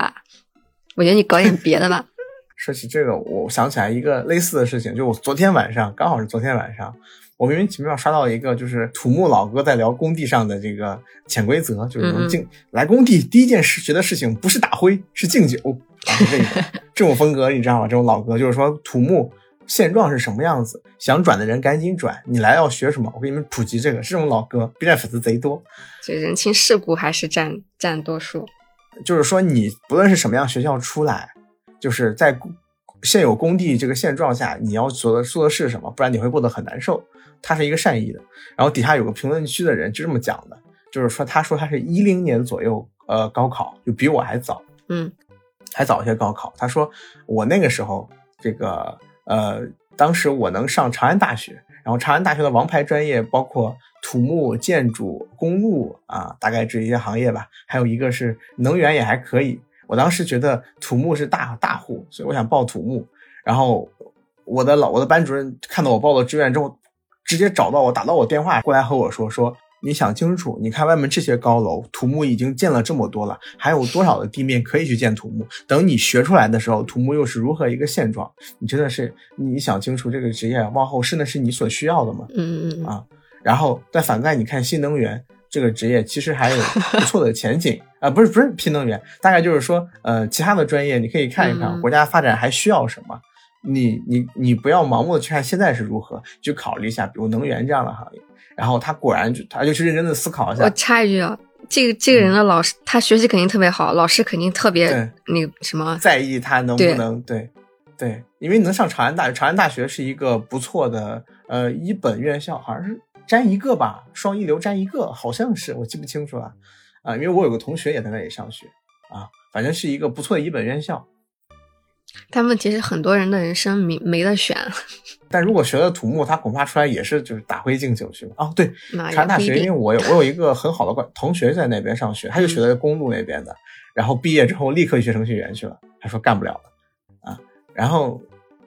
我觉得你搞点别的吧。说起这个，我想起来一个类似的事情，就我昨天晚上，刚好是昨天晚上，我莫名其妙刷到一个，就是土木老哥在聊工地上的这个潜规则，就是敬来工地第一件事学的事情不是打灰，是敬酒啊，这种 这种风格你知道吗？这种老哥就是说土木现状是什么样子，想转的人赶紧转，你来要学什么，我给你们普及这个。这种老哥 B 站粉丝贼多，就人情世故还是占占多数。就是说，你不论是什么样学校出来，就是在现有工地这个现状下，你要做的做的是什么？不然你会过得很难受。他是一个善意的，然后底下有个评论区的人就这么讲的，就是说，他说他是一零年左右，呃，高考就比我还早，嗯，还早一些高考。他说我那个时候，这个呃，当时我能上长安大学，然后长安大学的王牌专业包括。土木、建筑、公路啊，大概这一些行业吧。还有一个是能源也还可以。我当时觉得土木是大大户，所以我想报土木。然后我的老我的班主任看到我报了志愿之后，直接找到我，打到我电话过来和我说：说你想清楚，你看外面这些高楼，土木已经建了这么多了，还有多少的地面可以去建土木？等你学出来的时候，土木又是如何一个现状？你真的是你想清楚这个职业往后是那是你所需要的吗？嗯嗯嗯，啊，然后再反过来，你看新能源这个职业其实还有不错的前景 啊、不是不是新能源，大概就是说，呃，其他的专业你可以看一看嗯国家发展还需要什么。你你你不要盲目的去看现在是如何，去考虑一下，比如能源这样的行业，然后他果然就他就去认真的思考一下我，插一句啊，这个这个人的老师，他学习肯定特别好，老师肯定特别对那个什么，在意他能不能对对，因为能上长安大学，长安大学是一个不错的呃一本院校，好像是占一个吧，双一流占一个，好像是我记不清楚了。啊，因为我有个同学也在那里上学啊，反正是一个不错的一本院校。但问题是很多人的人生没没得选，但如果学了土木，他恐怕出来也是就是打灰敬酒去了。哦，对，那也长安大学，因为。我有我有一一个很好的关同学在那边上学，他就学的公路那边的，然后毕业之后立刻去学程序员去了，他说干不了了啊，然后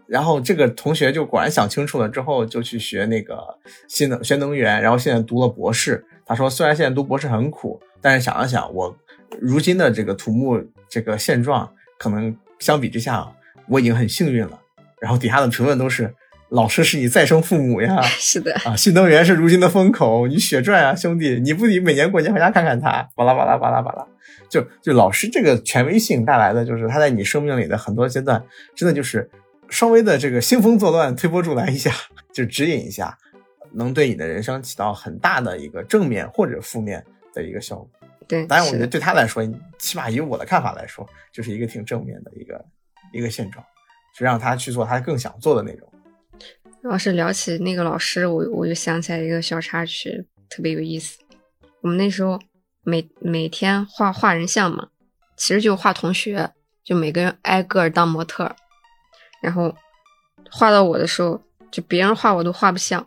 然后这个同学就果然想清楚了之后就去学那个新能学能源，然后现在读了博士。他说虽然现在读博士很苦，但是想了想，我如今的这个土木这个现状，可能相比之下我已经很幸运了。然后底下的评论都是。老师是你再生父母呀，是的，啊，新能源是如今的风口，你血赚啊，兄弟！你不得每年过年回家看看他？巴拉巴拉巴拉巴拉，就就老师这个权威性带来的，就是他在你生命里的很多阶段，真的就是稍微的这个兴风作乱、推波助澜一下，就指引一下，能对你的人生起到很大的一个正面或者负面的一个效果。对，当然，我觉得对他来说，起码以我的看法来说，就是一个挺正面的一个一个现状，就让他去做他更想做的内容。要是聊起那个老师，我我就想起来一个小插曲，特别有意思。我们那时候每每天画画人像嘛，其实就画同学，就每个人挨个儿当模特儿。然后画到我的时候，就别人画我都画不像，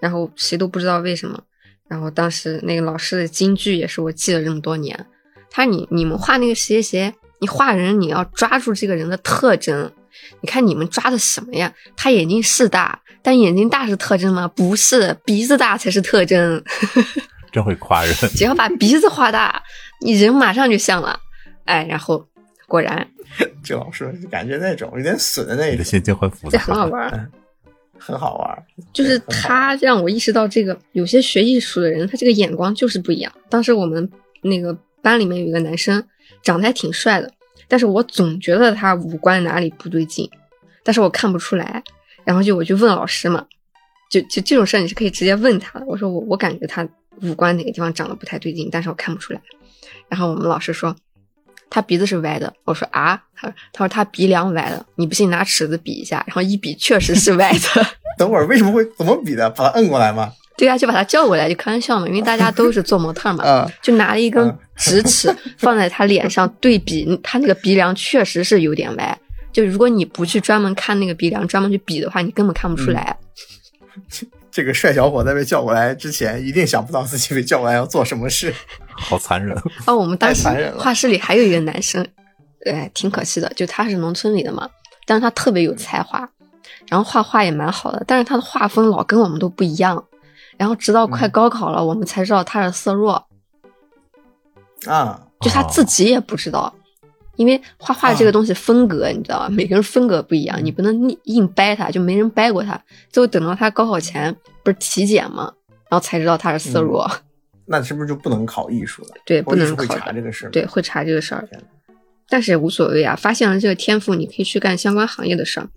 然后谁都不知道为什么。然后当时那个老师的金句也是我记了这么多年，他说你你们画那个谁谁谁，你画人你要抓住这个人的特征。你看你们抓的什么呀？他眼睛是大，但眼睛大是特征吗？不是，鼻子大才是特征。真会夸人。只要把鼻子画大，你人马上就像了。哎，然后果然 这老师就感觉那种有点损的那种，心情很复这杂，很好玩很好玩儿。就是他让我意识到，这个有些学艺术的人，他这个眼光就是不一样。当时我们那个班里面有一个男生，长得还挺帅的，但是我总觉得他五官哪里不对劲，但是我看不出来。然后就我就问老师嘛，就就这种事儿你是可以直接问他的。我说我我感觉他五官哪个地方长得不太对劲，但是我看不出来。然后我们老师说他鼻子是歪的。我说啊，他他说他鼻梁歪的，你不信拿尺子比一下。然后一比确实是歪的。等会儿为什么会怎么比的？把他摁过来吗？对啊，就把他叫过来，就开玩笑嘛，因为大家都是做模特嘛，啊就拿了一根嗯 直尺放在他脸上对比，他那个鼻梁确实是有点歪。就如果你不去专门看那个鼻梁，专门去比的话，你根本看不出来。这个帅小伙在被叫过来之前，一定想不到自己被叫过来要做什么事。好残忍。哦，我们当时画室里还有一个男生，哎，挺可惜的，就他是农村里的嘛，但是他特别有才华，然后画画也蛮好的，但是他的画风老跟我们都不一样。然后直到快嗯高考了，我们才知道他是色弱。啊，就他自己也不知道，因为画画这个东西风格，你知道吧？每个人风格不一样，你不能硬硬掰它，就没人掰过他。最后等到他高考前不是体检嘛，然后才知道他是色弱，那是不是就不能考艺术了？对，不能考查这个事儿？对，会查这个事儿，但是也无所谓啊。发现了这个天赋，你可以去干相关行业的事儿。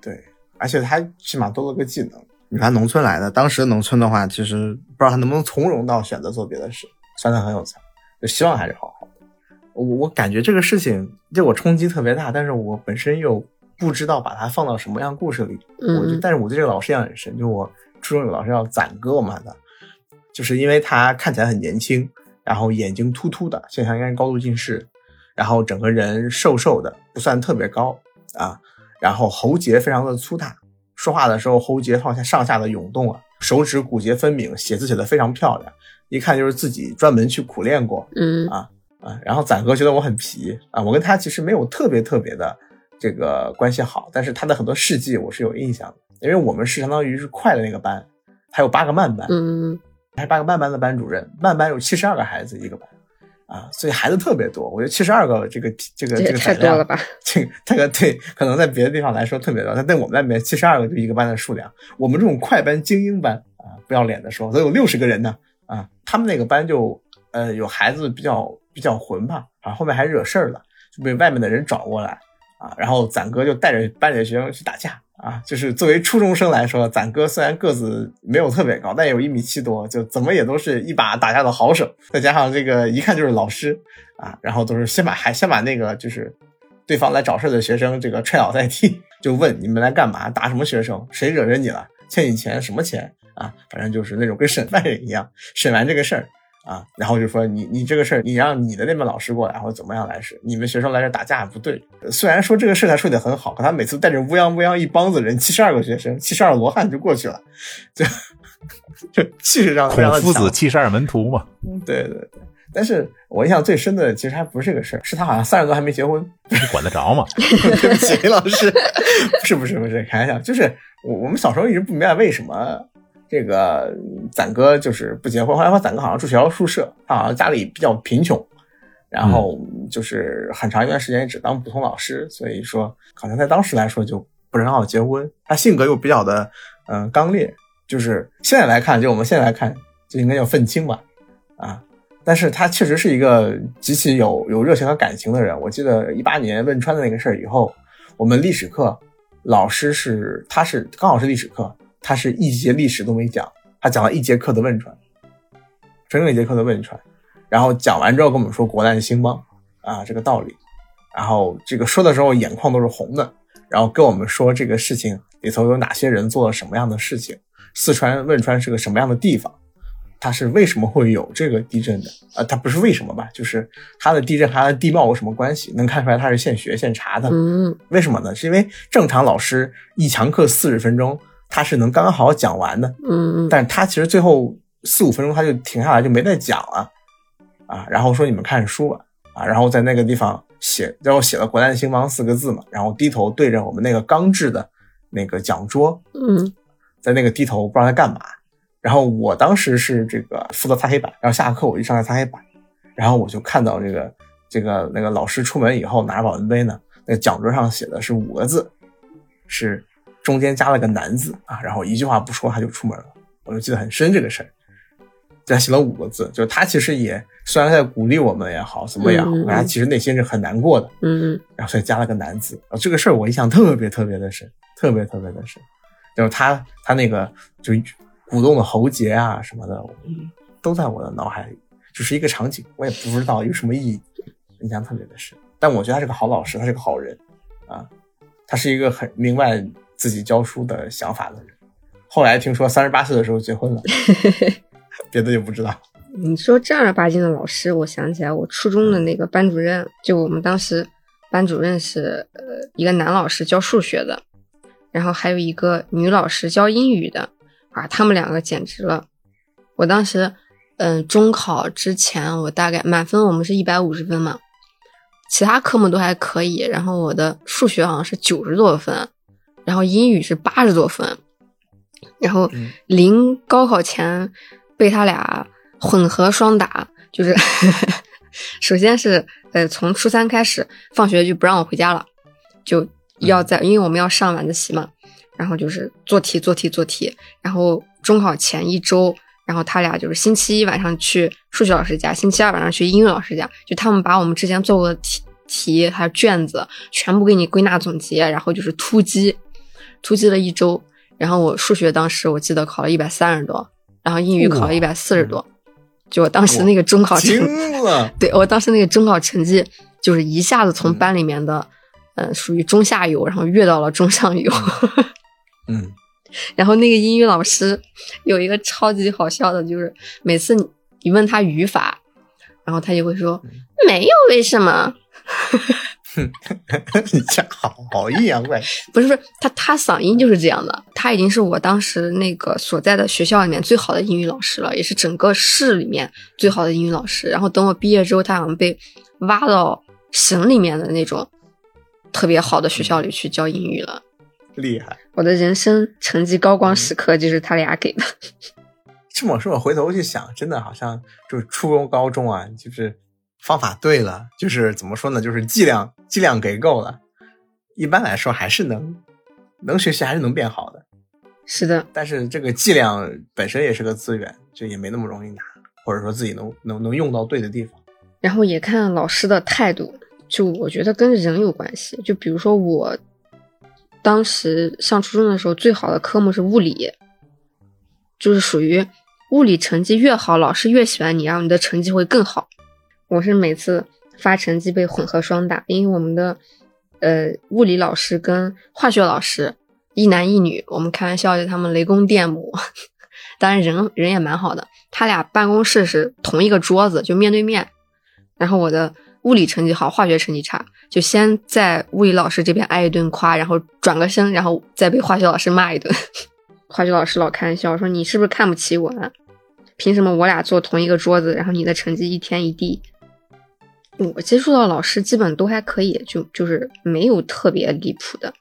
对，而且他起码多了个技能。你看农村来的，当时的农村的话，其实不知道他能不能从容到选择做别的事，算他很有才，就希望还是好。我我感觉这个事情对我冲击特别大，但是我本身又不知道把它放到什么样故事里。我就嗯，但是我对这个老师印象很深，就我初中有个老师叫攒哥，我们喊他，就是因为他看起来很年轻，然后眼睛突突的，现在应该是高度近视，然后整个人瘦瘦的，不算特别高啊，然后喉结非常的粗大，说话的时候喉结放下上下的涌动啊，手指骨节分明，写字写得非常漂亮，一看就是自己专门去苦练过，嗯啊啊，然后攒哥觉得我很皮啊，我跟他其实没有特别特别的这个关系好，但是他的很多事迹我是有印象的，因为我们是相当于是快的那个班，还有八个慢班，嗯还八个慢班的班主任，慢班有七十二个孩子一个班。啊，所以孩子特别多，我觉得七十二个这个这个这个太多了吧？这个这个对，可能在别的地方来说特别多，但在我们那边七十二个就一个班的数量。我们这种快班精英班啊，不要脸的说，都有六十个人呢啊。他们那个班就呃有孩子比较比较混吧啊，后面还惹事儿了，就被外面的人找过来啊，然后攒哥就带着班里的学生去打架。啊，就是作为初中生来说，攒哥虽然个子没有特别高，但有一米七多，就怎么也都是一把打架的好手。再加上这个一看就是老师啊，然后都是先把还先把那个就是对方来找事的学生这个踹倒在地，就问你们来干嘛？打什么学生？谁惹着你了？欠你钱？什么钱？啊，反正就是那种跟审 犯人一样，审完这个事儿。啊，然后就说你你这个事儿，你让你的那边老师过来，或者怎么样来是你们学生来这打架不对。虽然说这个事他处理的很好，可他每次带着乌泱乌泱一帮子人，七十二个学生，七十二罗汉就过去了，就就气势上非常夫子七十二门徒嘛。对对对，但是我印象最深的其实还不是这个事儿，是他好像三十多还没结婚，你管得着吗？对不起，李老师，不是不是不是，开玩笑，就是我我们小时候一直不明白为什么。这个攒哥就是不结婚，后来说攒哥好像住学校宿舍，他好像家里比较贫穷，然后就是很长一段时间只当普通老师，所以说可能在当时来说就不是很好结婚。他性格又比较的嗯刚烈，就是现在来看，就我们现在来看就应该叫愤青吧，啊，但是他确实是一个极其有有热情和感情的人。我记得一八年汶川的那个事儿以后，我们历史课老师是他是刚好是历史课。他是一节历史都没讲，他讲了一节课的汶川，整整一节课的汶川，然后讲完之后跟我们说国难兴邦啊这个道理，然后这个说的时候眼眶都是红的，然后跟我们说这个事情里头有哪些人做了什么样的事情，四川汶川是个什么样的地方，它是为什么会有这个地震的啊？它不是为什么吧？就是它的地震和它的地貌有什么关系？能看出来它是现学现查的。嗯，为什么呢？是因为正常老师一堂课四十分钟。他是能刚刚好好讲完的，嗯嗯，但是他其实最后四五分钟他就停下来就没再讲了，啊，然后说你们看书吧，啊，然后在那个地方写，然后写了“国难兴邦”四个字嘛，然后低头对着我们那个钢制的那个讲桌，嗯，在那个低头不知道在干嘛，然后我当时是这个负责擦黑板，然后下课我就上来擦黑板，然后我就看到这个这个那个老师出门以后拿着保温杯呢，那个讲桌上写的是五个字，是。中间加了个男字啊，然后一句话不说他就出门了，我就记得很深这个事儿。他写了五个字，就是他其实也虽然在鼓励我们也好，怎么样，但他其实内心是很难过的。嗯嗯。然后所以加了个难字啊，这个事儿我印象特别特别的深，特别特别的深。就是他他那个就鼓动的喉结啊什么的，都在我的脑海里，就是一个场景，我也不知道有什么意义，印象特别的深。但我觉得他是个好老师，他是个好人啊，他是一个很明白。自己教书的想法的人，后来听说三十八岁的时候结婚了，别的就不知道。你说正儿八经的老师，我想起来，我初中的那个班主任，就我们当时班主任是呃一个男老师教数学的，然后还有一个女老师教英语的，啊，他们两个简直了。我当时嗯中考之前，我大概满分我们是一百五十分嘛，其他科目都还可以，然后我的数学好像是九十多分。然后英语是八十多分，然后临高考前被他俩混合双打，就是 首先是呃从初三开始放学就不让我回家了，就要在因为我们要上晚自习嘛，然后就是做题做题做题，然后中考前一周，然后他俩就是星期一晚上去数学老师家，星期二晚上去英语老师家，就他们把我们之前做过的题题还有卷子全部给你归纳总结，然后就是突击。突击了一周，然后我数学当时我记得考了一百三十多，然后英语考了一百四十多，就我当时那个中考成，对我当时那个中考成绩就是一下子从班里面的，呃，属于中下游，然后跃到了中上游。嗯，然后那个英语老师有一个超级好笑的，就是每次你问他语法，然后他就会说没有为什么。你这好好阴阳怪气，不是不是，他他嗓音就是这样的。他已经是我当时那个所在的学校里面最好的英语老师了，也是整个市里面最好的英语老师。然后等我毕业之后，他好像被挖到省里面的那种特别好的学校里去教英语了。厉害！我的人生成绩高光时刻就是他俩给的。这么说，我回头去想，真的好像就是初中、高中啊，就是方法对了，就是怎么说呢，就是剂量剂量给够了，一般来说还是能能学习，还是能变好的。是的，但是这个剂量本身也是个资源，就也没那么容易拿，或者说自己能能能用到对的地方。然后也看老师的态度，就我觉得跟人有关系。就比如说我当时上初中的时候，最好的科目是物理，就是属于物理成绩越好，老师越喜欢你，然后你的成绩会更好。我是每次发成绩被混合双打，因为我们的呃物理老师跟化学老师一男一女，我们开玩笑叫他们雷公电母，当然人人也蛮好的。他俩办公室是同一个桌子，就面对面。然后我的物理成绩好，化学成绩差，就先在物理老师这边挨一顿夸，然后转个身，然后再被化学老师骂一顿。化学老师老开玩笑说：“你是不是看不起我呢？凭什么我俩坐同一个桌子，然后你的成绩一天一地？”我接触到老师基本都还可以，就就是没有特别离谱的。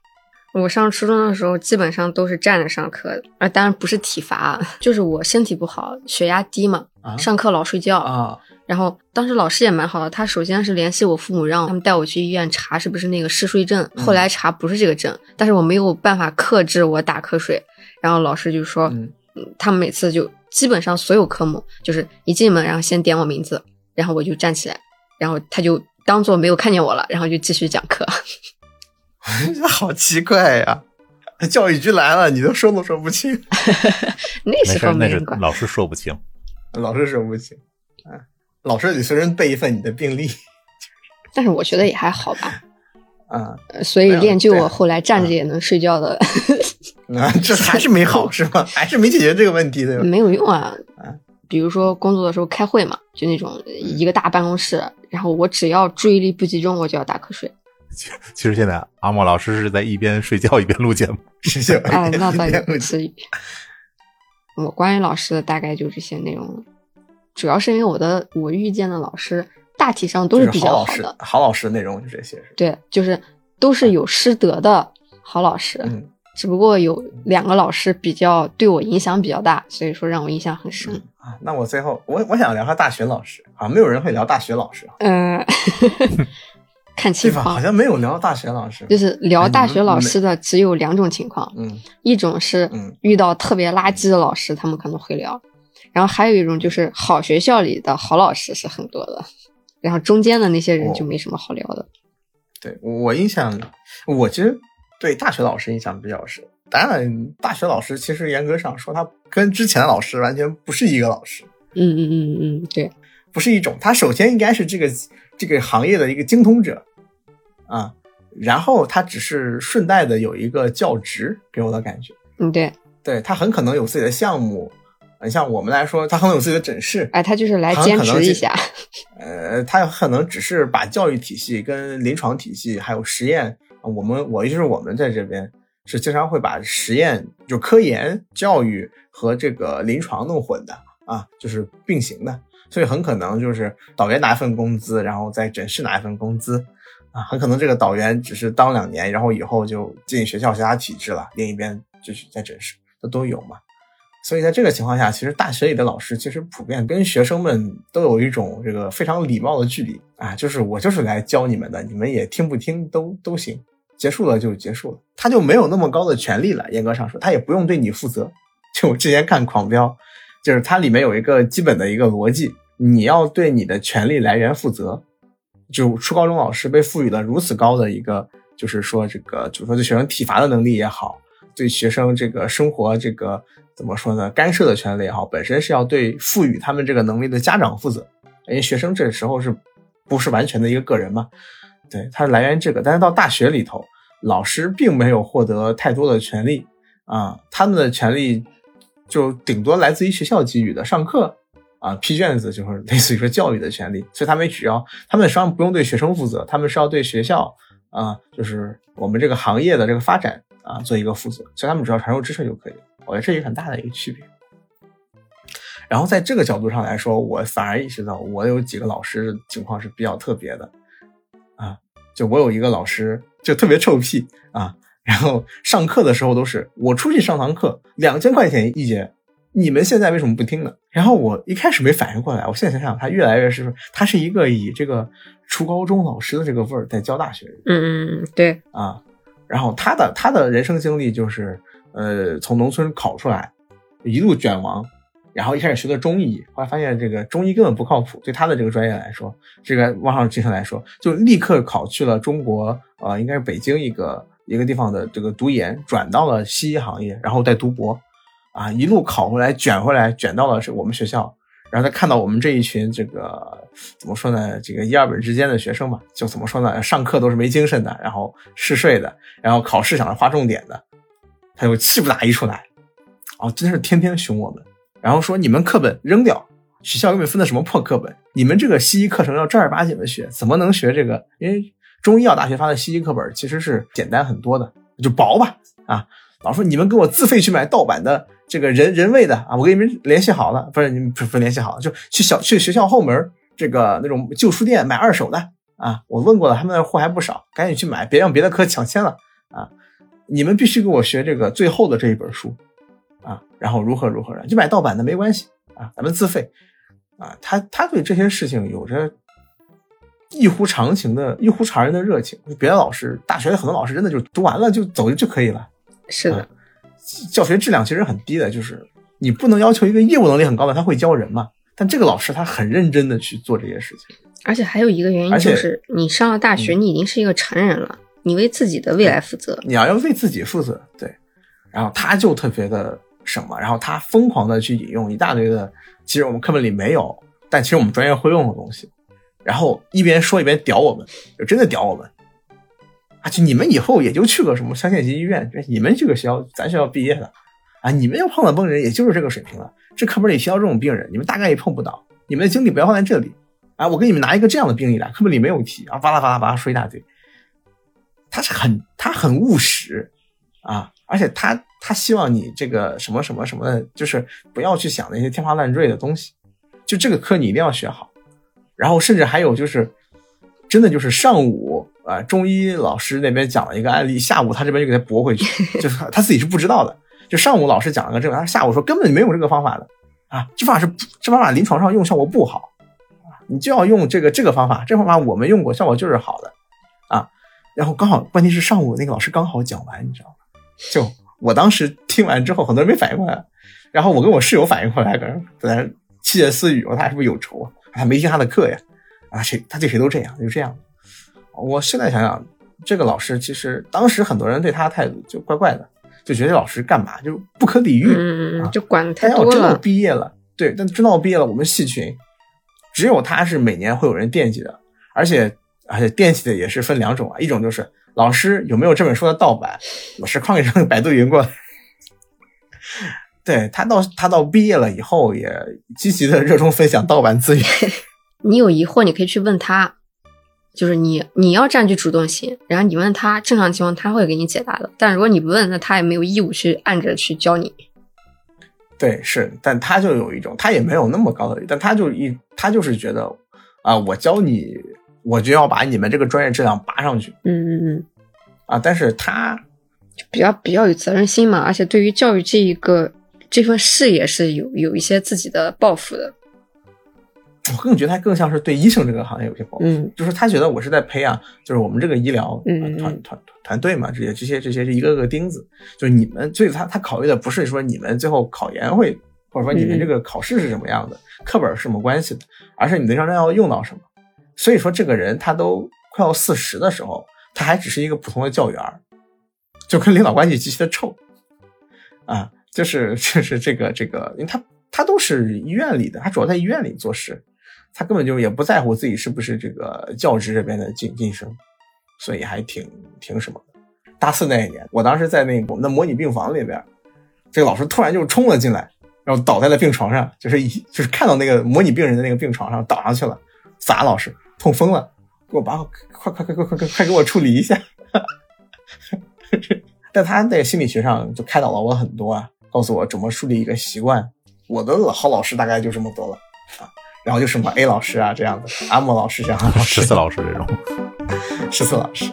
我上初中的时候基本上都是站着上课的，啊，当然不是体罚，就是我身体不好，血压低嘛，上课老睡觉啊。然后当时老师也蛮好的，他首先是联系我父母，让他们带我去医院查是不是那个嗜睡症。后来查不是这个症，但是我没有办法克制我打瞌睡。然后老师就说，嗯他们每次就基本上所有科目，就是一进门然后先点我名字，然后我就站起来，然后他就当做没有看见我了，然后就继续讲课。好奇怪呀！教育局来了，你都说都说不清。那时候没人管老师说不清，老师说不清。啊，老师得随身备一份你的病历。但是我觉得也还好吧。啊，所以练就我后来站着也能睡觉的。啊，这还是没好是吗？还是没解决这个问题对吧？没有用啊。啊，比如说工作的时候开会嘛，就那种一个大办公室，然后我只要注意力不集中，我就要打瞌睡。其实现在阿莫老师是在一边睡觉一边录节目，哎，那倒也不至于。我关于老师的大概就这些内容，主要是因为我的我遇见的老师大体上都是比较好的，好老师的内容就这些。对，就是都是有师德的好老师。嗯，只不过有两个老师比较对我影响比较大，所以说让我印象很深啊。那我最后我我想聊下大学老师啊，没有人会聊大学老师。嗯。看情况，好像没有聊大学老师，就是聊大学老师的只有两种情况，嗯，一种是遇到特别垃圾的老师，他们可能会聊，然后还有一种就是好学校里的好老师是很多的，然后中间的那些人就没什么好聊的。对我印象，我其实对大学老师印象比较深。当然，大学老师其实严格上说，他跟之前的老师完全不是一个老师。嗯嗯嗯嗯，对，不是一种。他首先应该是这个这个行业的一个精通者。啊，然后他只是顺带的有一个教职，给我的感觉。嗯，对，对他很可能有自己的项目，你像我们来说，他可能有自己的诊室。哎，他就是来兼职一下。呃，他可能只是把教育体系跟临床体系还有实验，我们我就是我们在这边是经常会把实验就科研教育和这个临床弄混的啊，就是并行的，所以很可能就是导员拿一份工资，然后在诊室拿一份工资。啊，很可能这个导员只是当两年，然后以后就进学校其他体制了，另一边就是在诊室，这都有嘛。所以在这个情况下，其实大学里的老师其实普遍跟学生们都有一种这个非常礼貌的距离啊，就是我就是来教你们的，你们也听不听都都行，结束了就结束了，他就没有那么高的权利了。严格上说，他也不用对你负责。就我之前看《狂飙》，就是它里面有一个基本的一个逻辑，你要对你的权利来源负责。就初高中老师被赋予了如此高的一个，就是说这个，就是说对学生体罚的能力也好，对学生这个生活这个怎么说呢，干涉的权利也好，本身是要对赋予他们这个能力的家长负责，因为学生这时候是不是完全的一个个人嘛？对，它是来源于这个，但是到大学里头，老师并没有获得太多的权利啊，他们的权利就顶多来自于学校给予的上课。啊，批卷子就是类似于说教育的权利，所以他们只要他们实际上不用对学生负责，他们是要对学校啊，就是我们这个行业的这个发展啊做一个负责，所以他们只要传授知识就可以了。我觉得这是很大的一个区别。然后在这个角度上来说，我反而意识到我有几个老师情况是比较特别的，就我有一个老师就特别臭屁啊，然后上课的时候都是我出去上堂课两千块钱一节。你们现在为什么不听呢？然后我一开始没反应过来，我现在想想，他越来越是，他是一个以这个初高中老师的这个味儿在教大学人嗯嗯嗯，对，啊。然后他的他的人生经历就是，呃，从农村考出来，一路卷王，然后一开始学的中医，后来发现这个中医根本不靠谱，对他的这个专业来说，这个往上晋升来说，就立刻考去了中国，呃，应该是北京一个一个地方的这个读研，转到了西医行业，然后再读博，啊，一路考回来，卷回来，卷到了是我们学校，然后他看到我们这一群这个怎么说呢，这个一二本之间的学生吧，就怎么说呢，上课都是没精神的，然后嗜睡的，然后考试想着划重点的，他就气不打一处来，啊，真是天天凶我们，然后说你们课本扔掉，学校给你们分的什么破课本，你们这个西医课程要正儿八经的学，怎么能学这个？因为中医药大学发的西医课本其实是简单很多的，就薄吧，啊，老师说你们给我自费去买盗版的这个人人为的啊，我给你们联系好了，不是你们不是不联系好了，就去小去学校后门这个那种旧书店买二手的啊，我问过了，他们那货还不少，赶紧去买，别让别的科抢先了啊！你们必须给我学这个最后的这一本书啊，然后如何如何的，就买盗版的没关系啊，咱们自费啊。他他对这些事情有着异乎常情的、异乎常人的热情。别的老师，大学的很多老师真的就读完了就走就可以了。是的，教学质量其实很低的，就是你不能要求一个业务能力很高的他会教人嘛。但这个老师他很认真的去做这些事情，而且还有一个原因就是，你上了大学，嗯你已经是一个成人了，你为自己的未来负责。你要要为自己负责，对。然后他就特别的什么，然后他疯狂的去引用一大堆的，其实我们课本里没有，但其实我们专业会用的东西，然后一边说一边屌我们，就真的屌我们。啊，就你们以后也就去个什么乡县级医院，你们这个学校，咱学校毕业的，啊，你们要碰到崩人，也就是这个水平了。这课本里提到这种病人，你们大概也碰不到，你们的精力不要放在这里。啊，我给你们拿一个这样的病例来，课本里没有提啊，巴拉巴拉巴拉说一大堆。他是很他很务实啊，而且他他希望你这个什么什么什么的，就是不要去想那些天花乱坠的东西，就这个课你一定要学好。然后甚至还有就是，真的就是上午啊、中医老师那边讲了一个案例，下午他这边就给他驳回去，就是他他自己是不知道的。就上午老师讲了个这个，他下午说根本没有这个方法的啊，这方法是这方法临床上用效果不好啊，你就要用这个这个方法，这方法我们用过，效果就是好的啊。然后刚好问题是上午那个老师刚好讲完，你知道吗？就我当时听完之后，很多人没反应过来，然后我跟我室友反应过来，搁那在那窃窃私语，我说他是不是有仇啊？他没听他的课呀？啊，谁他对谁都这样，就这样。我现在想想，这个老师其实当时很多人对他的态度就怪怪的，就觉得这老师干嘛就不可理喻。嗯，啊就管的太但要真的多了。毕业了，对，但真到毕业了，我们系群只有他是每年会有人惦记的，而且而且惦记的也是分两种啊，一种就是老师有没有这本书的盗版，老师哐一声百度云过来。对他到他到毕业了以后，也积极的热衷分享盗版资源。你有疑惑，你可以去问他，就是你你要占据主动性，然后你问他，正常情况他会给你解答的。但如果你不问，那他也没有义务去按着去教你。对，是，但他就有一种，他也没有那么高的，但他就一，他就是觉得，啊、我教你，我就要把你们这个专业质量拔上去嗯嗯嗯，啊。但是他，就比较比较有责任心嘛，而且对于教育这一个这份事业是有有一些自己的抱负的。我更觉得他更像是对医生这个行业有些抱负，嗯就是他觉得我是在培养，就是我们这个医疗团团团队嘛，这些这些这些是一个个钉子，就是你们，所以他他考虑的不是说你们最后考研会，或者说你们嗯这个考试是什么样的，课本是什么关系的，而是你临床上要用到什么。所以说，这个人他都快要四十的时候，他还只是一个普通的教员，就跟领导关系极其的臭啊，就是就是这个这个，因为他他都是医院里的，他主要在医院里做事，他根本就也不在乎自己是不是这个教职这边的晋晋升，所以还挺挺什么的。大四那一年，我当时在那我们的模拟病房里边，这个老师突然就冲了进来，然后倒在了病床上，就是一就是看到那个模拟病人的那个病床上倒上去了，砸老师痛风了，给我把我快快快快快快快给我处理一下。但他在心理学上就开导了我很多啊，告诉我怎么树立一个习惯。我的好老师大概就这么多了啊，然后就什么 A 老师啊这样的，阿莫老师这样的十四老师这种。十四老师。